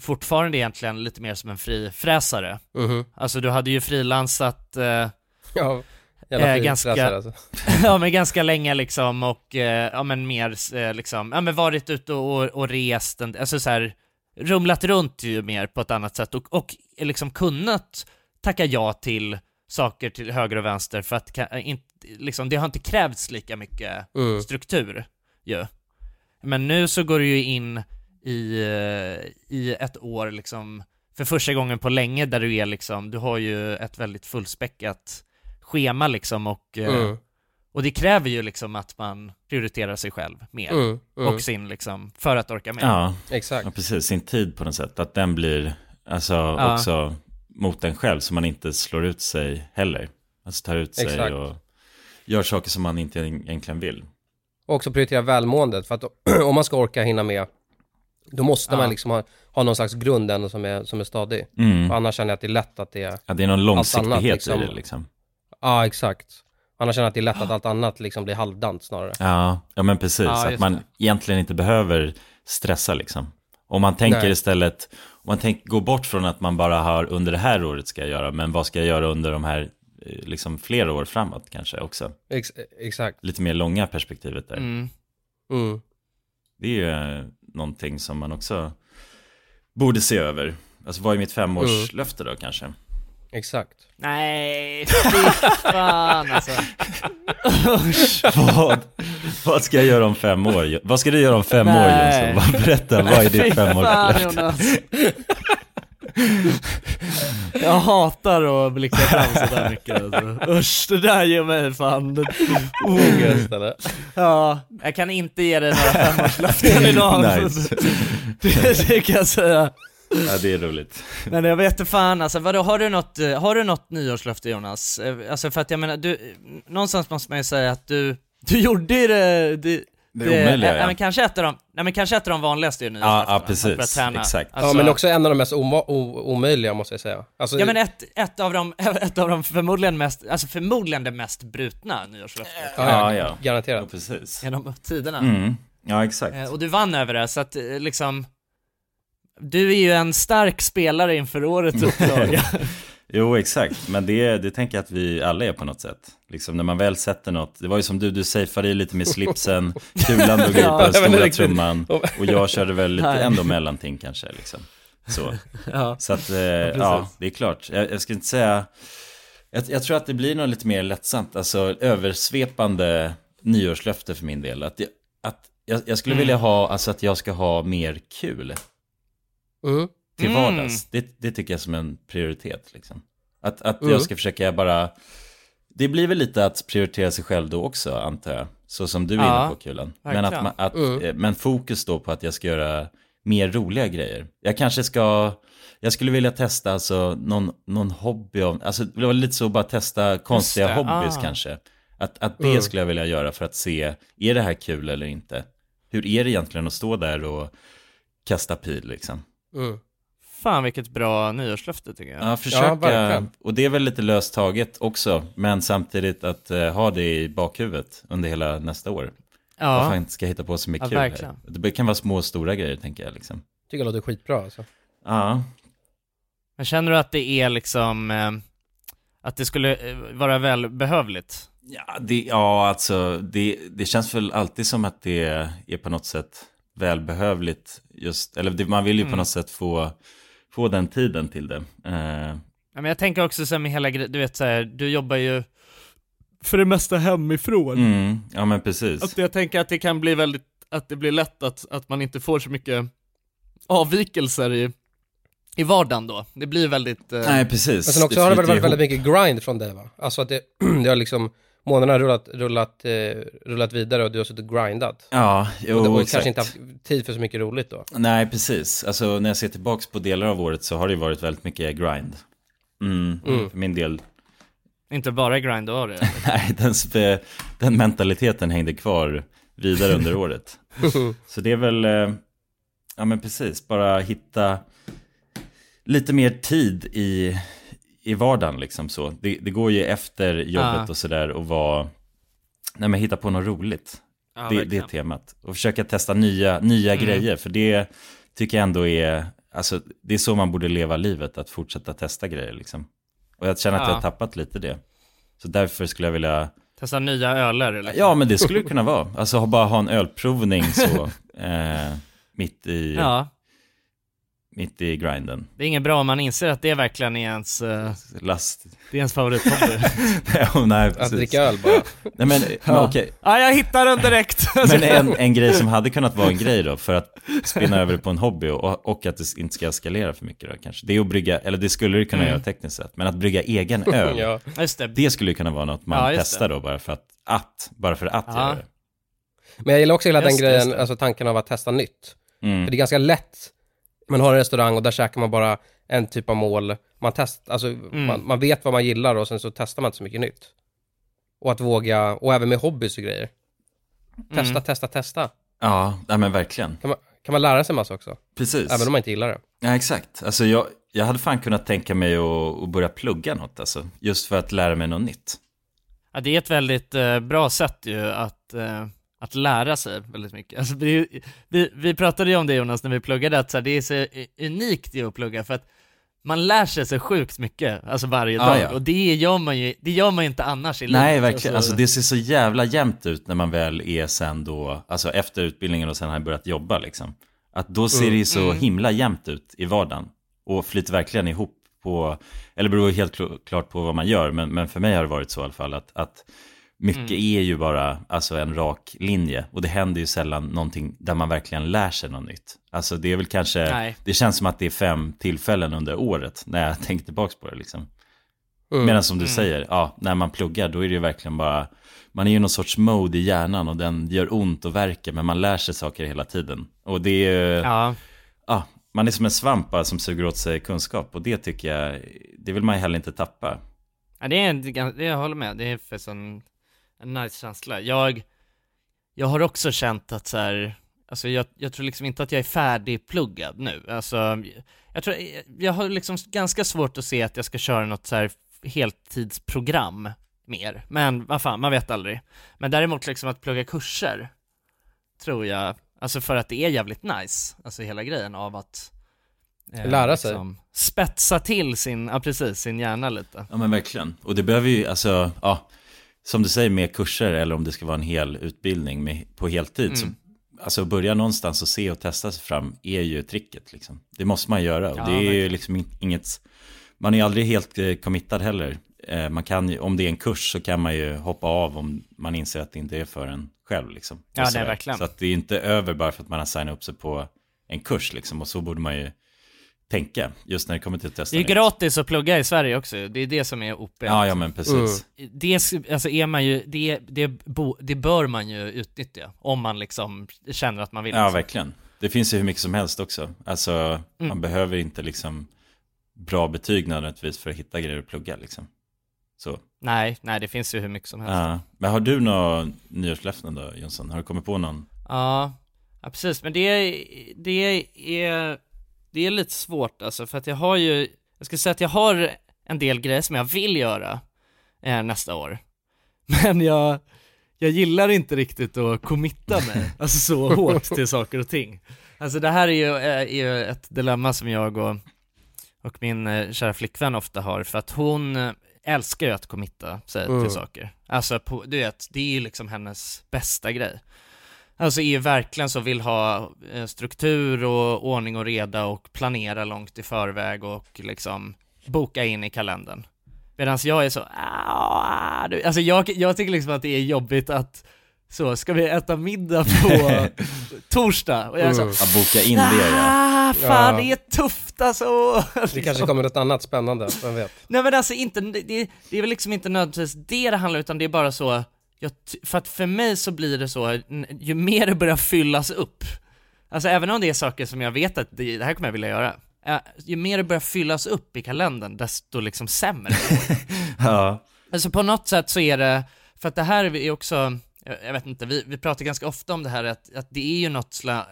fortfarande egentligen lite mer som en frifräsare. Mhm. Alltså du hade ju frilansat eh, Ja, Eh, ganska- alltså. ja men ganska länge liksom och eh, ja men mer eh, liksom, ja men varit ute och, och rest, alltså så här rumlat runt ju mer på ett annat sätt och, och liksom kunnat tacka ja till saker till höger och vänster för att inte, liksom, det har inte krävts lika mycket Mm. struktur ju. Men nu så går du ju in i, eh, i ett år liksom, för första gången på länge där du är liksom, du har ju ett väldigt fullspäckat schema liksom och, eh, Mm. och det kräver ju liksom att man prioriterar sig själv mer Mm, mm. och sin liksom, för att orka med. Ja, Exakt. ja, precis. Sin tid på något sätt. Att den blir, alltså Ja. också mot en själv. Så man inte slår ut sig heller. Alltså tar ut sig Exakt. och gör saker som man inte egentligen vill. Och också prioritera välmåendet, för att om man ska orka hinna med, då måste Ja. man liksom ha, ha någon slags grund ändå som är, som är stadig. Mm. Annars känner jag att det är lätt att det är, Ja, det är någon långsiktighet annat, liksom. i det liksom. ja exakt. Annars känner jag att det är lätt att allt annat liksom blir halvdant snarare. Ja, ja men precis. Ja, att man det. egentligen inte behöver stressa liksom. Om man tänker Nej. istället, om man tänker, gå bort från att man bara har under det här året ska jag göra, men vad ska jag göra under de här, liksom flera år framåt kanske också. Ex, exakt. Lite mer långa perspektivet där. Mm. Mm. Det är ju eh, någonting som man också borde se över. Alltså vad är mitt femårslöfte då kanske? Exakt. Nej, fy fan alltså. vad, vad ska jag göra om fem år? Vad ska du göra om fem år Nej. Jonsson? Vad- Berätta, vad är ditt femårslöfte? Jag hatar att blicka fram sådär mycket alltså. Usch, det där ger mig fan Ångest eller? Ja, jag kan inte ge dig några femårslöften idag. Nice. det, det kan jag säga. Ja, det är roligt. Men jag vet inte fan alltså, vadå, har du något, eh, har du något nyårslöfte Jonas? Eh, Alltså för att jag menar, du, någonstans måste man ju säga att du, du gjorde ju det, det Det omöjliga, ja. men kanske ett av de, nej men kanske ett av de vanligaste är ju Ja, nyårslöftena, ja, precis. att börja träna. Exakt. Alltså, ja men också en av de mest oma- o- omöjliga måste jag säga. Alltså, Ja men ett, ett av de, ett av de förmodligen mest, alltså förmodligen det mest brutna nyårslöftet ja, Ja, ja, ja. Ja, garanterat. precis. genom tiderna. Mm. Ja, exakt. Eh, Och du vann över det, så att eh, liksom Du är ju en stark spelare inför årets upplaga. Jo, exakt. Men det, det tänker jag att vi alla är på något sätt. Liksom när man väl sätter något. Det var ju som du, du safeade i lite med slipsen, kulan drog i Ja, på den stora trumman. Och jag körde väl lite ändå mellanting kanske. Liksom. Så, ja. så att, eh, ja, precis. det är klart. Jag, jag ska inte säga... Jag, jag tror att det blir nog lite mer lättsamt, alltså översvepande nyårslöfte för min del. Att, jag, att jag, jag skulle Mm. vilja ha, alltså att jag ska ha mer kul Mm. Till Mm. vardags. Det, det tycker jag som en prioritet. Liksom. Att, att Mm. jag ska försöka bara... Det blir väl lite att prioritera sig själv då också, antar jag. Så som du är Ja, inne på, Kulan. Men, att, man, att, Mm. eh, men fokus då på att jag ska göra mer roliga grejer. Jag kanske ska, jag skulle vilja testa alltså någon, någon hobby, av, alltså det var lite så bara testa konstiga det, hobbys ah. kanske. Att, att det Mm. skulle jag vilja göra för att se, är det här kul eller inte? Hur är det egentligen att stå där och kasta pil liksom? Mm. Fan vilket bra nyårslöfte tycker jag. Ja, försöka, verkligen. och det är väl lite löst taget också, men samtidigt att eh, ha det i bakhuvudet under hela nästa år. Vad Ja, fan ska jag hitta på som är Ja, kul här? Det kan vara små och stora grejer tänker jag liksom. Tycker jag låter skitbra alltså. Ja, men känner du att det är liksom, eh, att det skulle eh, vara välbehövligt? ja, det, ja alltså det, det känns väl alltid som att det är på något sätt välbehövligt just, eller det, man vill ju på Mm. något sätt få, få den tiden till det. Eh, Ja, men jag tänker också så med hela du vet så här, du jobbar ju för det mesta hemifrån. mm, ja men precis. Att jag tänker att det kan bli väldigt, att det blir lätt att, att man inte får så mycket avvikelser i, i vardagen då. Det blir väldigt... Eh, Nej precis. Men sen också Det har det väl varit väldigt mycket grind från dig va? Alltså att det, det har liksom, månaderna har rullat, rullat, eh, rullat vidare och du har suttit och grindat. Ja, jo och, och exakt. kanske inte haft tid för så mycket roligt då. Nej, precis. Alltså när jag ser tillbaks på delar av året så har det ju varit väldigt mycket grind. Mm, Mm. för min del. Inte bara grind då det. Nej, den, den mentaliteten hängde kvar vidare under året. Så det är väl, eh, ja men precis, bara hitta lite mer tid i, i vardagen liksom så. Det, det går ju efter jobbet Ah. och sådär och vara, nej men hitta på något roligt. Ja, det, det är temat. Och försöka testa nya, nya Mm. grejer, för det tycker jag ändå är, alltså det är så man borde leva livet, att fortsätta testa grejer liksom. Och jag känner att jag Ja. har tappat lite det. Så därför skulle jag vilja, Testa nya öler eller? ja men det skulle det kunna vara. Alltså bara ha en ölprovning så, eh, mitt i, Ja, mitt i grinden. det är inget bra om man inser att det verkligen är ens, eh, Last. det är ens favorithobby. ja, nej, Att dricka öl bara. Nej men, men Ja. okej. ja, jag hittar den direkt! Men en, en grej som hade kunnat vara en grej då, för att spinna över på en hobby och, och att det inte ska eskalera för mycket då kanske. Det är att brygga, eller det skulle det kunna Mm. göra tekniskt sett, men att brygga egen öl, ja. Just det. det skulle ju kunna vara något man Ja, testar det. då bara för att, att bara för att Ja. göra det. Men jag gillar också hela Just den grejen, alltså tanken av att testa nytt. Mm. För det är ganska lätt, man har en restaurang och där käkar man bara en typ av mål. Man testar, alltså Mm. man, man vet vad man gillar och sen så testar man inte så mycket nytt. Och att våga, och även med hobbys och grejer. Testa, Mm. testa, testa. Ja, nej men verkligen. Kan man, kan man lära sig massa också. Precis. Även om man inte gillar det. Ja, exakt. Alltså jag, jag hade fan kunnat tänka mig att, att börja plugga något alltså, just för att lära mig något nytt. Ja, det är ett väldigt eh, bra sätt ju att, eh, att lära sig väldigt mycket. Alltså, det är, ju- vi, vi pratade ju om det Jonas när vi pluggade, att så här, det är så unikt ju att plugga för att man lär sig så sjukt mycket, alltså varje Ja, dag, ja. och det gör man ju, det gör man inte annars i livet. Nej, verkligen. Alltså det ser så jävla jämnt ut när man väl är sen då, alltså efter utbildningen och sen har börjat jobba liksom. Att då ser Mm. det ju så Mm. himla jämnt ut i vardagen. Och flyter verkligen ihop på, eller beror helt kl- klart på vad man gör, men, men för mig har det varit så i alla fall att, att mycket Mm. är ju bara alltså en rak linje. Och det händer ju sällan någonting där man verkligen lär sig något nytt. Alltså det är väl kanske, Nej. det känns som att det är fem tillfällen under året när jag tänker tillbaka på det liksom. Mm. Medan som du Mm. säger, ja, när man pluggar då är det ju verkligen bara, man är ju någon sorts mode i hjärnan och den gör ont och verkar, men man lär sig saker hela tiden. Och det är ju, ja. Ja, man är som en svamp bara som suger åt sig kunskap och det tycker jag, det vill man ju heller inte tappa. ja det är det jag håller med, det är för sån, en nice känsla. Jag, jag har också känt att så här, alltså jag, jag tror liksom inte att jag är färdigpluggad nu. Alltså, jag tror, jag har liksom ganska svårt att se att jag ska köra något så här heltidsprogram mer. Men vad fan, man vet aldrig. Men däremot liksom att plugga kurser, tror jag, alltså för att det är jävligt nice, alltså hela grejen av att eh, Lära sig. spetsa till sin, ja precis, sin hjärna lite. Ja men verkligen. Och det behöver ju, alltså, ja, som du säger med kurser eller om det ska vara en hel utbildning med, på heltid. Så, Mm. alltså börja någonstans och se och testa sig fram är ju tricket liksom. Det måste man göra Ja, det är ju liksom in- inget, man är aldrig helt eh, committad heller. Eh, man kan om det är en kurs så kan man ju hoppa av om man inser att det inte är för en själv liksom. Ja, nej, sådär. verkligen. Så att det är inte över bara för att man har signat upp sig på en kurs liksom. Och så borde man ju tänka just när det kommer till att testa Det är nytt. gratis att plugga i Sverige också, det är det som är OP. Ja, ja men precis. Det, sk- alltså är man ju, det, det, bo, det bör man ju utnyttja, om man liksom känner att man vill. Ja, liksom. verkligen. Det finns ju hur mycket som helst också. Alltså, Mm. man behöver inte liksom bra betyg nödvändigtvis för att hitta grejer att plugga liksom. Så. Nej, nej det finns ju hur mycket som helst. Ja. Men har du några nyårslöften då, Jonsson? Har du kommit på någon? Ja, ja precis, men det är, det är, det är lite svårt alltså, för att jag har ju, jag ska säga att jag har en del grejer som jag vill göra eh, nästa år. Men jag, jag gillar inte riktigt att committa mig, alltså så hårt till saker och ting. Alltså det här är ju, är ju ett dilemma som jag och, och min eh, kära flickvän ofta har, för att hon eh, älskar ju att committa sig Mm. till saker. Alltså på, du vet, det är ju liksom hennes bästa grej. Alltså är ju verkligen så, vill ha eh, struktur och ordning och reda och planera långt i förväg och liksom boka in i kalendern. Medan jag är så, "Ah, du-" alltså jag, jag tycker liksom att det är jobbigt att så, ska vi äta middag på torsdag? Och jag är så, Mm. Ja, boka in det ja. ah, fan Ja. det är tufft alltså! Det kanske kommer något annat spännande, vem vet? Nej men alltså inte, det, det är väl liksom inte nödvändigtvis det det handlar utan det är bara så, jag, för att för mig så blir det så, ju mer det börjar fyllas upp, alltså även om det är saker som jag vet att det, det här kommer jag vilja göra, ju mer det börjar fyllas upp i kalendern, desto liksom sämre Ja. Alltså på något sätt så är det, för att det här är också, jag, jag vet inte, vi, vi pratar ganska ofta om det här att, att det är ju något slags,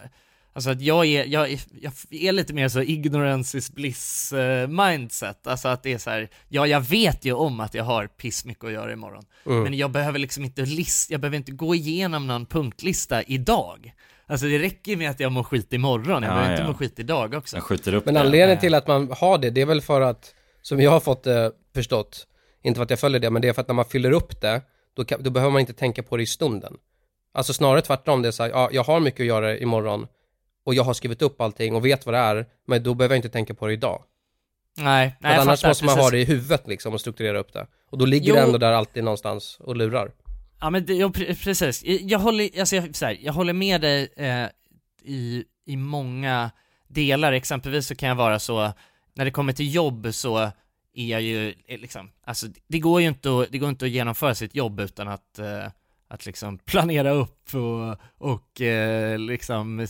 alltså att jag är, jag, är- jag är lite mer så ignorance is bliss mindset, alltså att det är så här, ja jag vet ju om att jag har piss mycket att göra imorgon, Mm. men jag behöver liksom inte list, jag behöver inte gå igenom någon punktlista idag. Alltså det räcker med att jag mår skit imorgon, jag Ja, behöver inte ja. må skit idag också. Jag skjuter upp Men det. anledningen till att man har det, det är väl för att, som jag har fått eh, förstått, inte för att jag följer det, men det är för att när man fyller upp det, då, kan, då behöver man inte tänka på det i stunden. Alltså snarare tvärtom, det är så här, ja, jag har mycket att göra imorgon och jag har skrivit upp allting och vet vad det är, men då behöver jag inte tänka på det idag. Nej, nej jag annars fattar, måste man precis. ha det i huvudet liksom och strukturera upp det. Och då ligger Jo. det ändå där alltid någonstans och lurar. Ja men det, ja, pre- precis, jag håller, alltså jag, så här, jag håller med dig eh, i, i många delar, exempelvis så kan jag vara så, när det kommer till jobb så är jag ju eh, liksom, alltså det går ju inte att, det går inte att genomföra sitt jobb utan att eh, att liksom planera upp och, och eh, liksom eh,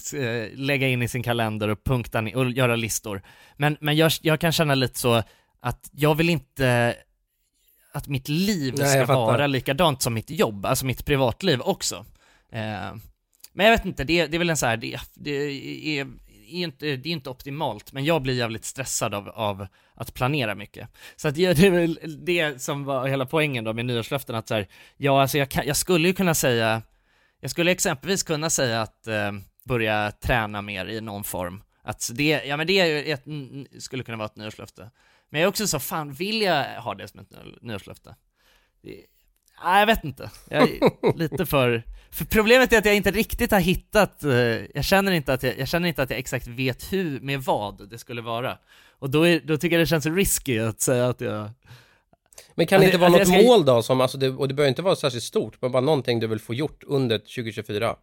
lägga in i sin kalender och punkta ner, och göra listor. Men, men jag, jag kan känna lite så att jag vill inte att mitt liv Nej, ska vara likadant som mitt jobb, alltså mitt privatliv också. Eh, men jag vet inte, det, det är väl en så här, det, det är inte, det är inte optimalt, men jag blir jävligt stressad av, av att planera mycket. Så att det, det är väl det som var hela poängen då med nyårslöften, att så här, ja alltså jag, kan, jag skulle ju kunna säga, jag skulle exempelvis kunna säga att eh, börja träna mer i någon form. Att det, ja men det är ju ett, skulle kunna vara ett nyårslöfte. Men jag är också så, fan vill jag ha det som ett nyårslöfte? Nej, jag vet inte. Jag är lite för... För problemet är att jag inte riktigt har hittat, eh, jag känner inte att jag, jag känner inte att jag exakt vet hur, med vad det skulle vara. Och då, är, då tycker jag det känns risky att säga att jag... Men kan det Alltså, inte vara något alltså, jag ska- mål då som, alltså det, och det behöver inte vara särskilt stort, men bara någonting du vill få gjort under 2024?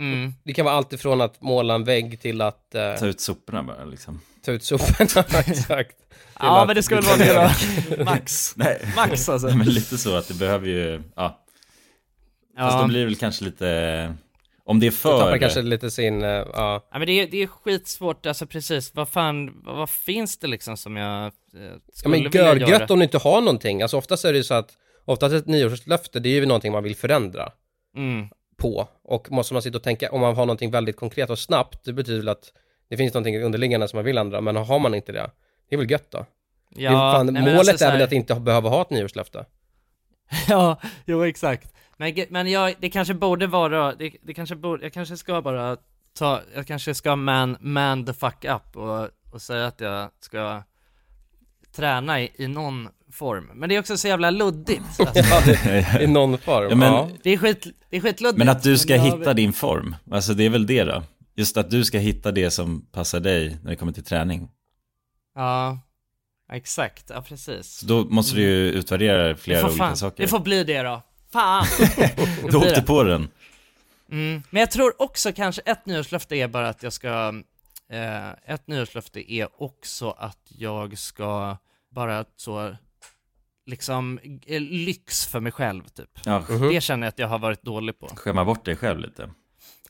Mm. Det kan vara allt ifrån att måla en vägg till att eh, Ta ut soporna bara liksom. ta ut soporna, exakt. Ja men det ska väl vara det då. Max. Nej. Max alltså. Nej, men lite så att det behöver ju, ja. Fast Ja. då blir det väl kanske lite, om det är Det för... tappar kanske lite sin, eh, ja. Ja men det är, det är skitsvårt, alltså precis, vad fan, vad, vad finns det liksom som jag eh, Ja skulle men vilja görgött göra? om du inte har någonting. Alltså oftast är det ju så att, oftast ett nyårslöfte, det är ju någonting man vill förändra Mm. På. Och måste man sitta och tänka, om man har någonting väldigt konkret och snabbt, det betyder väl att det finns någonting underliggande som man vill ändra, men har man inte det, det är väl gött då? det är fan, nej, men målet alltså så är väl att inte behöva ha ett nyårslöfte? Ja, jo exakt. Men, men jag, det kanske borde vara, det, det kanske borde, jag kanske ska bara ta, jag kanske ska man, man the fuck up och, och säga att jag ska träna i, i någon form. Men det är också så jävla luddigt. Alltså. I någon form, Ja, men- ja. Det är skit, det är skitluddigt. Men att du ska hitta din form, alltså det är väl det då? Just att du ska hitta det som passar dig när det kommer till träning. Ja, exakt, ja precis. Så då måste du ju utvärdera Det flera olika fan, saker. det får bli det då. Fan! Du åkte på den. Mm. Men jag tror också kanske ett nyårslöfte är bara att jag ska, eh, ett nyårslöfte är också att jag ska bara så, liksom, eh, lyx för mig själv typ. Ja, Mhm. Det känner jag att jag har varit dålig på. skämma bort dig själv lite.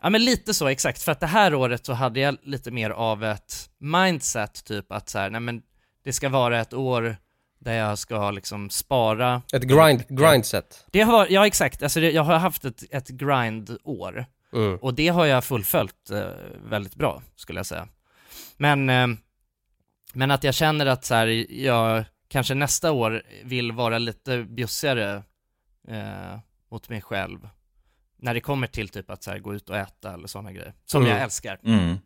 Ja men lite så, exakt. För att det här året så hade jag lite mer av ett mindset, typ att så här, nej men det ska vara ett år där jag ska liksom spara Ett grind, grindset. Det har ja exakt, alltså det, jag har haft ett, ett grind-år Mm. och det har jag fullföljt eh, väldigt bra, skulle jag säga. Men, eh, men att jag känner att så här, jag kanske nästa år vill vara lite bjussigare eh, mot mig själv när det kommer till typ att så här, gå ut och äta eller sådana grejer, som Mm. jag älskar. Mm.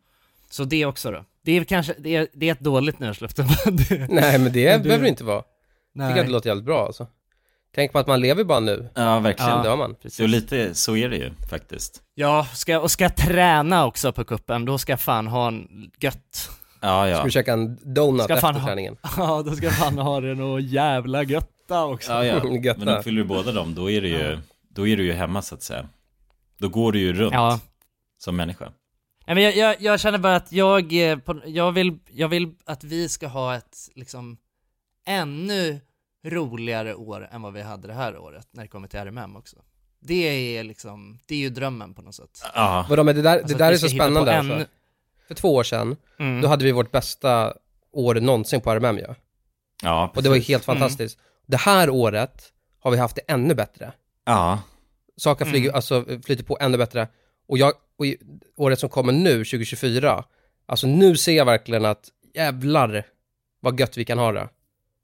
Så det också då. Det är kanske, det är, det är ett dåligt nyårslöfte. Nej men det Men du- behöver det inte vara. Jag tycker Nej. att det låter jävligt bra alltså. Tänk på att man lever bara nu. Ja, verkligen. Ja, det man. Så lite så är det ju faktiskt. Ja, ska, och ska jag träna också på kuppen, då ska jag fan ha en gött. Ja, ja. Ska du käka en donut Ska efter ha- träningen? Ja, då ska fan ha det nog jävla götta också. Ja, ja. Götta. Men uppfyller du båda dem, då är du ju, då är du ju hemma så att säga. Då går du ju runt Ja. som människa. Nej, men jag, jag, jag känner bara att jag, eh, jag, vill, jag vill att vi ska ha ett liksom ännu roligare år än vad vi hade det här året när det kommer till RMM också. Det är liksom, det är ju drömmen på något sätt. Ja. Vadå, men det där, Alltså det att där vi är så spännande alltså. För två år sedan, Mm. då hade vi vårt bästa år någonsin på RMM ju. Ja, Och det var ju helt fantastiskt. Det här året har vi haft det ännu bättre. Ja. Saker flyger, Mm. alltså flyter på ännu bättre. Och jag, och året som kommer nu, 2024, alltså nu ser jag verkligen att jävlar vad gött vi kan ha det.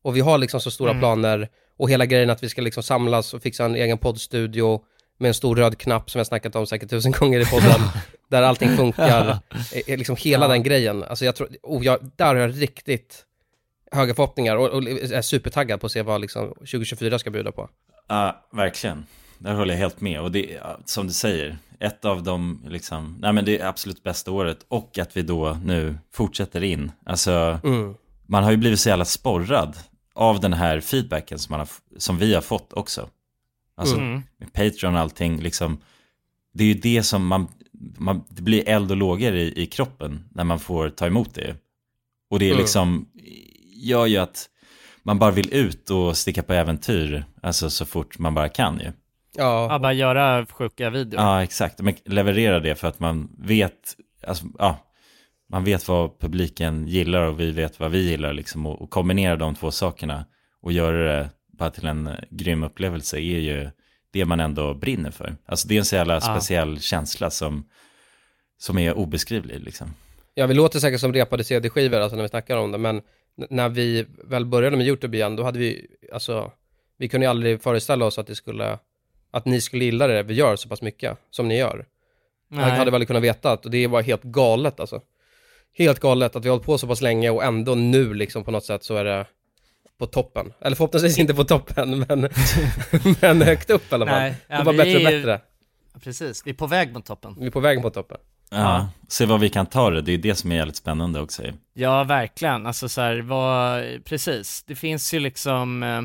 Och vi har liksom så stora Mm. planer och hela grejen att vi ska liksom samlas och fixa en egen poddstudio med en stor röd knapp som jag snackat om säkert tusen gånger i podden, där allting funkar, liksom hela Ja. den grejen. Alltså jag tror, oh, jag, där har jag riktigt höga förhoppningar och, och är supertaggad på att se vad liksom 2024 ska bjuda på. Ja, verkligen. Där håller jag helt med. Och det är, som du säger, ett av de, liksom, nej men det är absolut bästa året. Och att vi då nu fortsätter in. Alltså, Mm. man har ju blivit så jävla sporrad av den här feedbacken som, man har, som vi har fått också. Alltså, Mm. med Patreon och allting, liksom. Det är ju det som man, man det blir eld och lågor i, i kroppen när man får ta emot det. Och det är Mm. liksom, gör ju att man bara vill ut och sticka på äventyr, alltså så fort man bara kan ju. Ja, Ja, bara göra sjuka videor. Ja, exakt. Men leverera det för att man vet, alltså, ja, man vet vad publiken gillar och vi vet vad vi gillar liksom. Och, och kombinera de två sakerna och göra det bara till en grym upplevelse är ju det man ändå brinner för. Alltså det är en så jävla speciell känsla som, som är obeskrivlig liksom. Ja, vi låter säkert som repade CD-skivor alltså när vi snackar om det, men när vi väl började med YouTube igen, då hade vi, alltså, vi kunde ju aldrig föreställa oss att det skulle, att ni skulle gilla det vi gör så pass mycket som ni gör. Jag Nej. hade väl kunnat veta att det var helt galet alltså. Helt galet att vi har hållit på så pass länge och ändå nu liksom på något sätt så är det på toppen. Eller förhoppningsvis inte på toppen, men, men högt upp i alla fall. Nej, ja, det var bättre och är ju- bättre. Precis, vi är på väg mot toppen. Vi är på väg mot toppen. Ja, se vad vi kan ta det, det är det som är jävligt spännande också. Ja, verkligen. Alltså så här, vad, precis. Det finns ju liksom, eh,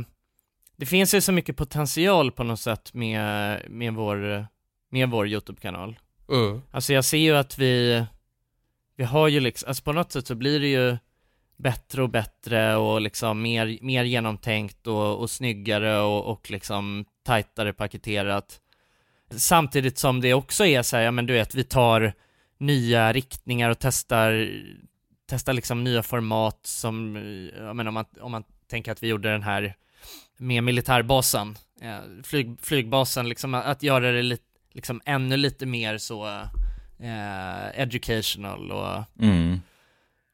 det finns ju så mycket potential på något sätt med, med vår, med vår YouTube-kanal. Mm. Alltså jag ser ju att vi, vi har ju liksom, alltså på något sätt så blir det ju bättre och bättre och liksom mer, mer genomtänkt och, och snyggare och, och liksom tajtare paketerat. Samtidigt som det också är så här, ja men du vet, vi tar nya riktningar och testar, testar liksom nya format som, jag menar om man, om man tänker att vi gjorde den här med militärbasen, eh, flyg, flygbasen, liksom att, att göra det lite, liksom ännu lite mer så eh, educational och Mm.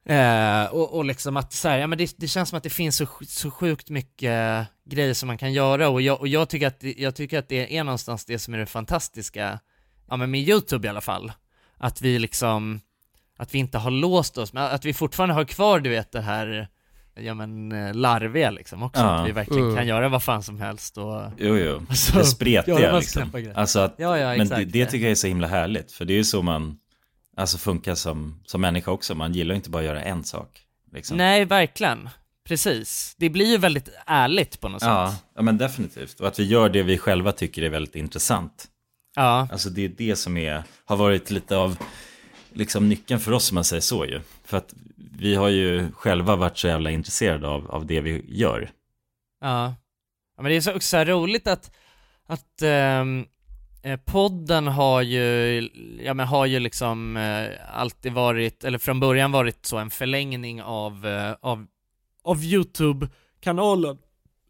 Eh, och, och liksom att så här, ja men det, det känns som att det finns så, så sjukt mycket grejer som man kan göra och jag, och jag tycker att, det- jag tycker att det är någonstans det som är det fantastiska, ja men med YouTube i alla fall, att vi liksom, att vi inte har låst oss, men att vi fortfarande har kvar du vet det här, ja men eh, larviga liksom också, Ja. att vi verkligen Mm. kan göra vad fan som helst och Jo, jo. Alltså, det spretiga liksom. Alltså att, Ja, ja, men det, exakt. det tycker jag är så himla härligt. För det är ju så man alltså funkar som, som människa också. Man gillar ju inte bara att göra en sak. Liksom. Nej, verkligen. Precis. Det blir ju väldigt ärligt på något Ja, sätt. ja, men definitivt. Och att vi gör det vi själva tycker är väldigt intressant. Ja. Alltså det är det som är, har varit lite av liksom nyckeln för oss om man säger så ju. För att vi har ju själva varit så jävla intresserade av, av det vi gör. Ja. ja men det är så också så roligt att, att, ehm, eh, podden har ju, ja men har ju liksom eh, alltid varit, eller från början varit så en förlängning av, eh, av, av YouTube-kanalen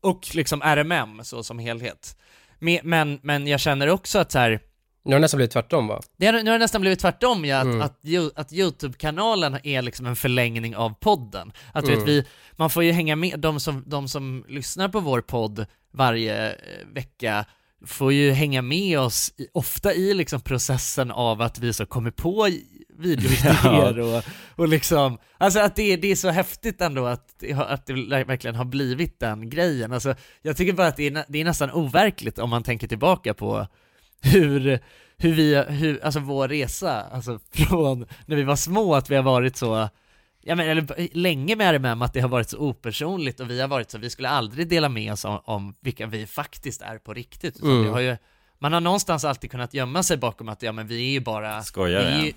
och liksom RMM så som helhet. Men, men, men jag känner också att så här, Nu har det nästan blivit tvärtom va? det har, nu har det nästan blivit tvärtom ja, att, Mm. att, att YouTube-kanalen är liksom en förlängning av podden. Att Mm. vet, vi, man får ju hänga med, de som, de som lyssnar på vår podd varje vecka får ju hänga med oss i, ofta i liksom processen av att vi så kommer på videoidéer och, och liksom, alltså att det, det är så häftigt ändå att, att det verkligen har blivit den grejen. Alltså jag tycker bara att det är, det är nästan overkligt om man tänker tillbaka på hur, hur vi, hur, alltså vår resa, alltså från när vi var små, att vi har varit så, ja men eller länge med RMM, att det har varit så opersonligt och vi har varit så, vi skulle aldrig dela med oss om, om vilka vi faktiskt är på riktigt, utan Mm. det har ju, man har någonstans alltid kunnat gömma sig bakom att ja men vi är ju bara Skojar vi ju,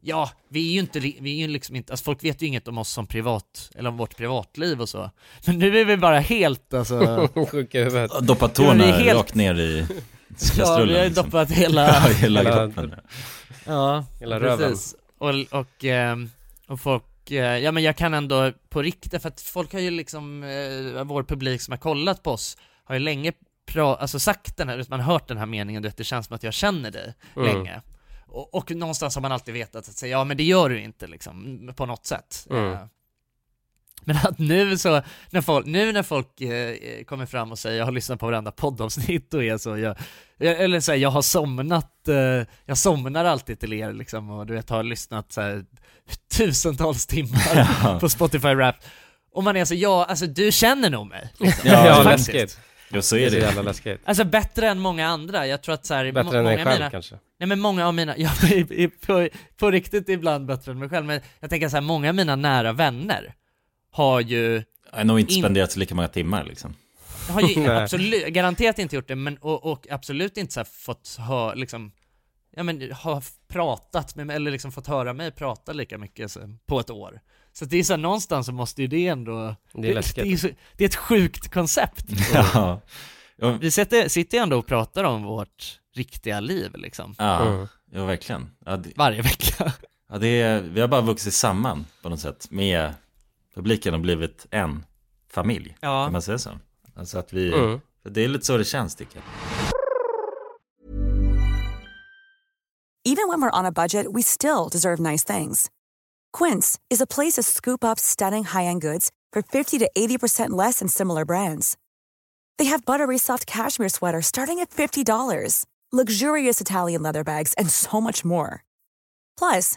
Ja, vi är ju inte, vi är ju liksom inte, alltså folk vet ju inget om oss som privat, eller om vårt privatliv och så. Men nu är vi bara helt alltså Sjuka huvudet. Doppa Ja, tårna helt- rakt ner i Ja, kastrullen. vi har ju liksom. doppat hela... Ja, hela Hela- kroppen. Ja, Hela röven. precis. Och, och, ehm, och folk, ja men jag kan ändå på riktigt, för att folk har ju liksom, eh, vår publik som har kollat på oss, har ju länge pra- alltså sagt den här, man har hört den här meningen, du vet, det känns som att jag känner dig Mm. länge. Och, och någonstans har man alltid vetat att säga, ja men det gör du inte liksom, på något sätt. Mm. Eh, Men att nu så, när folk, nu när folk eh, kommer fram och säger jag har lyssnat på varenda poddavsnitt och är så, jag, eller så här, jag har somnat, eh, jag somnar alltid till er liksom och du vet har lyssnat så här, tusentals timmar Ja. på Spotify Rap. Och man är så, ja alltså du känner nog mig. Liksom. Ja, Ja, läskigt. Ja, så Det är är så det. jävla läskigt. Alltså bättre än många andra, jag tror att så här, Bättre än många dig själv mina, kanske. Nej men många av mina, ja i- i- på, på riktigt ibland bättre än mig själv, men jag tänker så här, många av mina nära vänner har ju, Jag har nog inte In- spenderat så lika många timmar liksom. har ju absolut, garanterat inte gjort det, men och, och absolut inte så här fått höra, liksom, ja men har pratat med mig, eller liksom fått höra mig prata lika mycket så, på ett år. Så det är så här, någonstans så måste ju det ändå, Det är läskigt. det, är, så, det är ett sjukt koncept. Ja. Ja, Vi sitter, sitter ju ändå och pratar om vårt riktiga liv liksom, ja, Mm. ja verkligen. Ja, det, varje vecka. ja, det är, vi har bara vuxit samman på något sätt med publiken och blivit en familj. Ja. Kan man säga så? Alltså att vi, Mm. det är lite så det känns tycker jag. Even when we're on a budget, we still deserve nice things. Quince is a place to scoop up stunning high-end goods for 50 to 80% less than similar brands. They have buttery soft cashmere sweaters starting at $50, luxurious Italian leather bags, and so much more. Plus,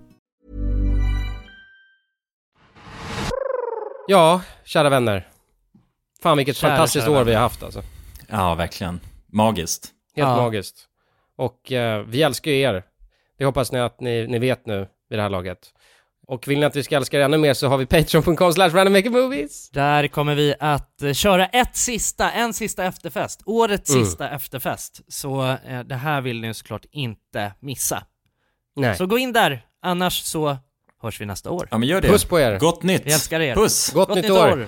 Ja, kära vänner. Fan vilket Kära, fantastiskt kära år vi har haft alltså. Ja, verkligen. Magiskt. Helt Ja. magiskt. Och eh, vi älskar ju er. Det hoppas ni att ni, ni vet nu vid det här laget. Och vill ni att vi ska älska er ännu mer så har vi patreon.com slash randommakermovies. Där kommer vi att eh, köra ett sista, en sista efterfest, årets Mm. sista efterfest. Så eh, det här vill ni såklart inte missa. Nej. Så gå in där, annars så hörs vi nästa år. Ja, men gör det. Puss på er. Gott nytt. Vi älskar er. Puss. Gott, nytt år.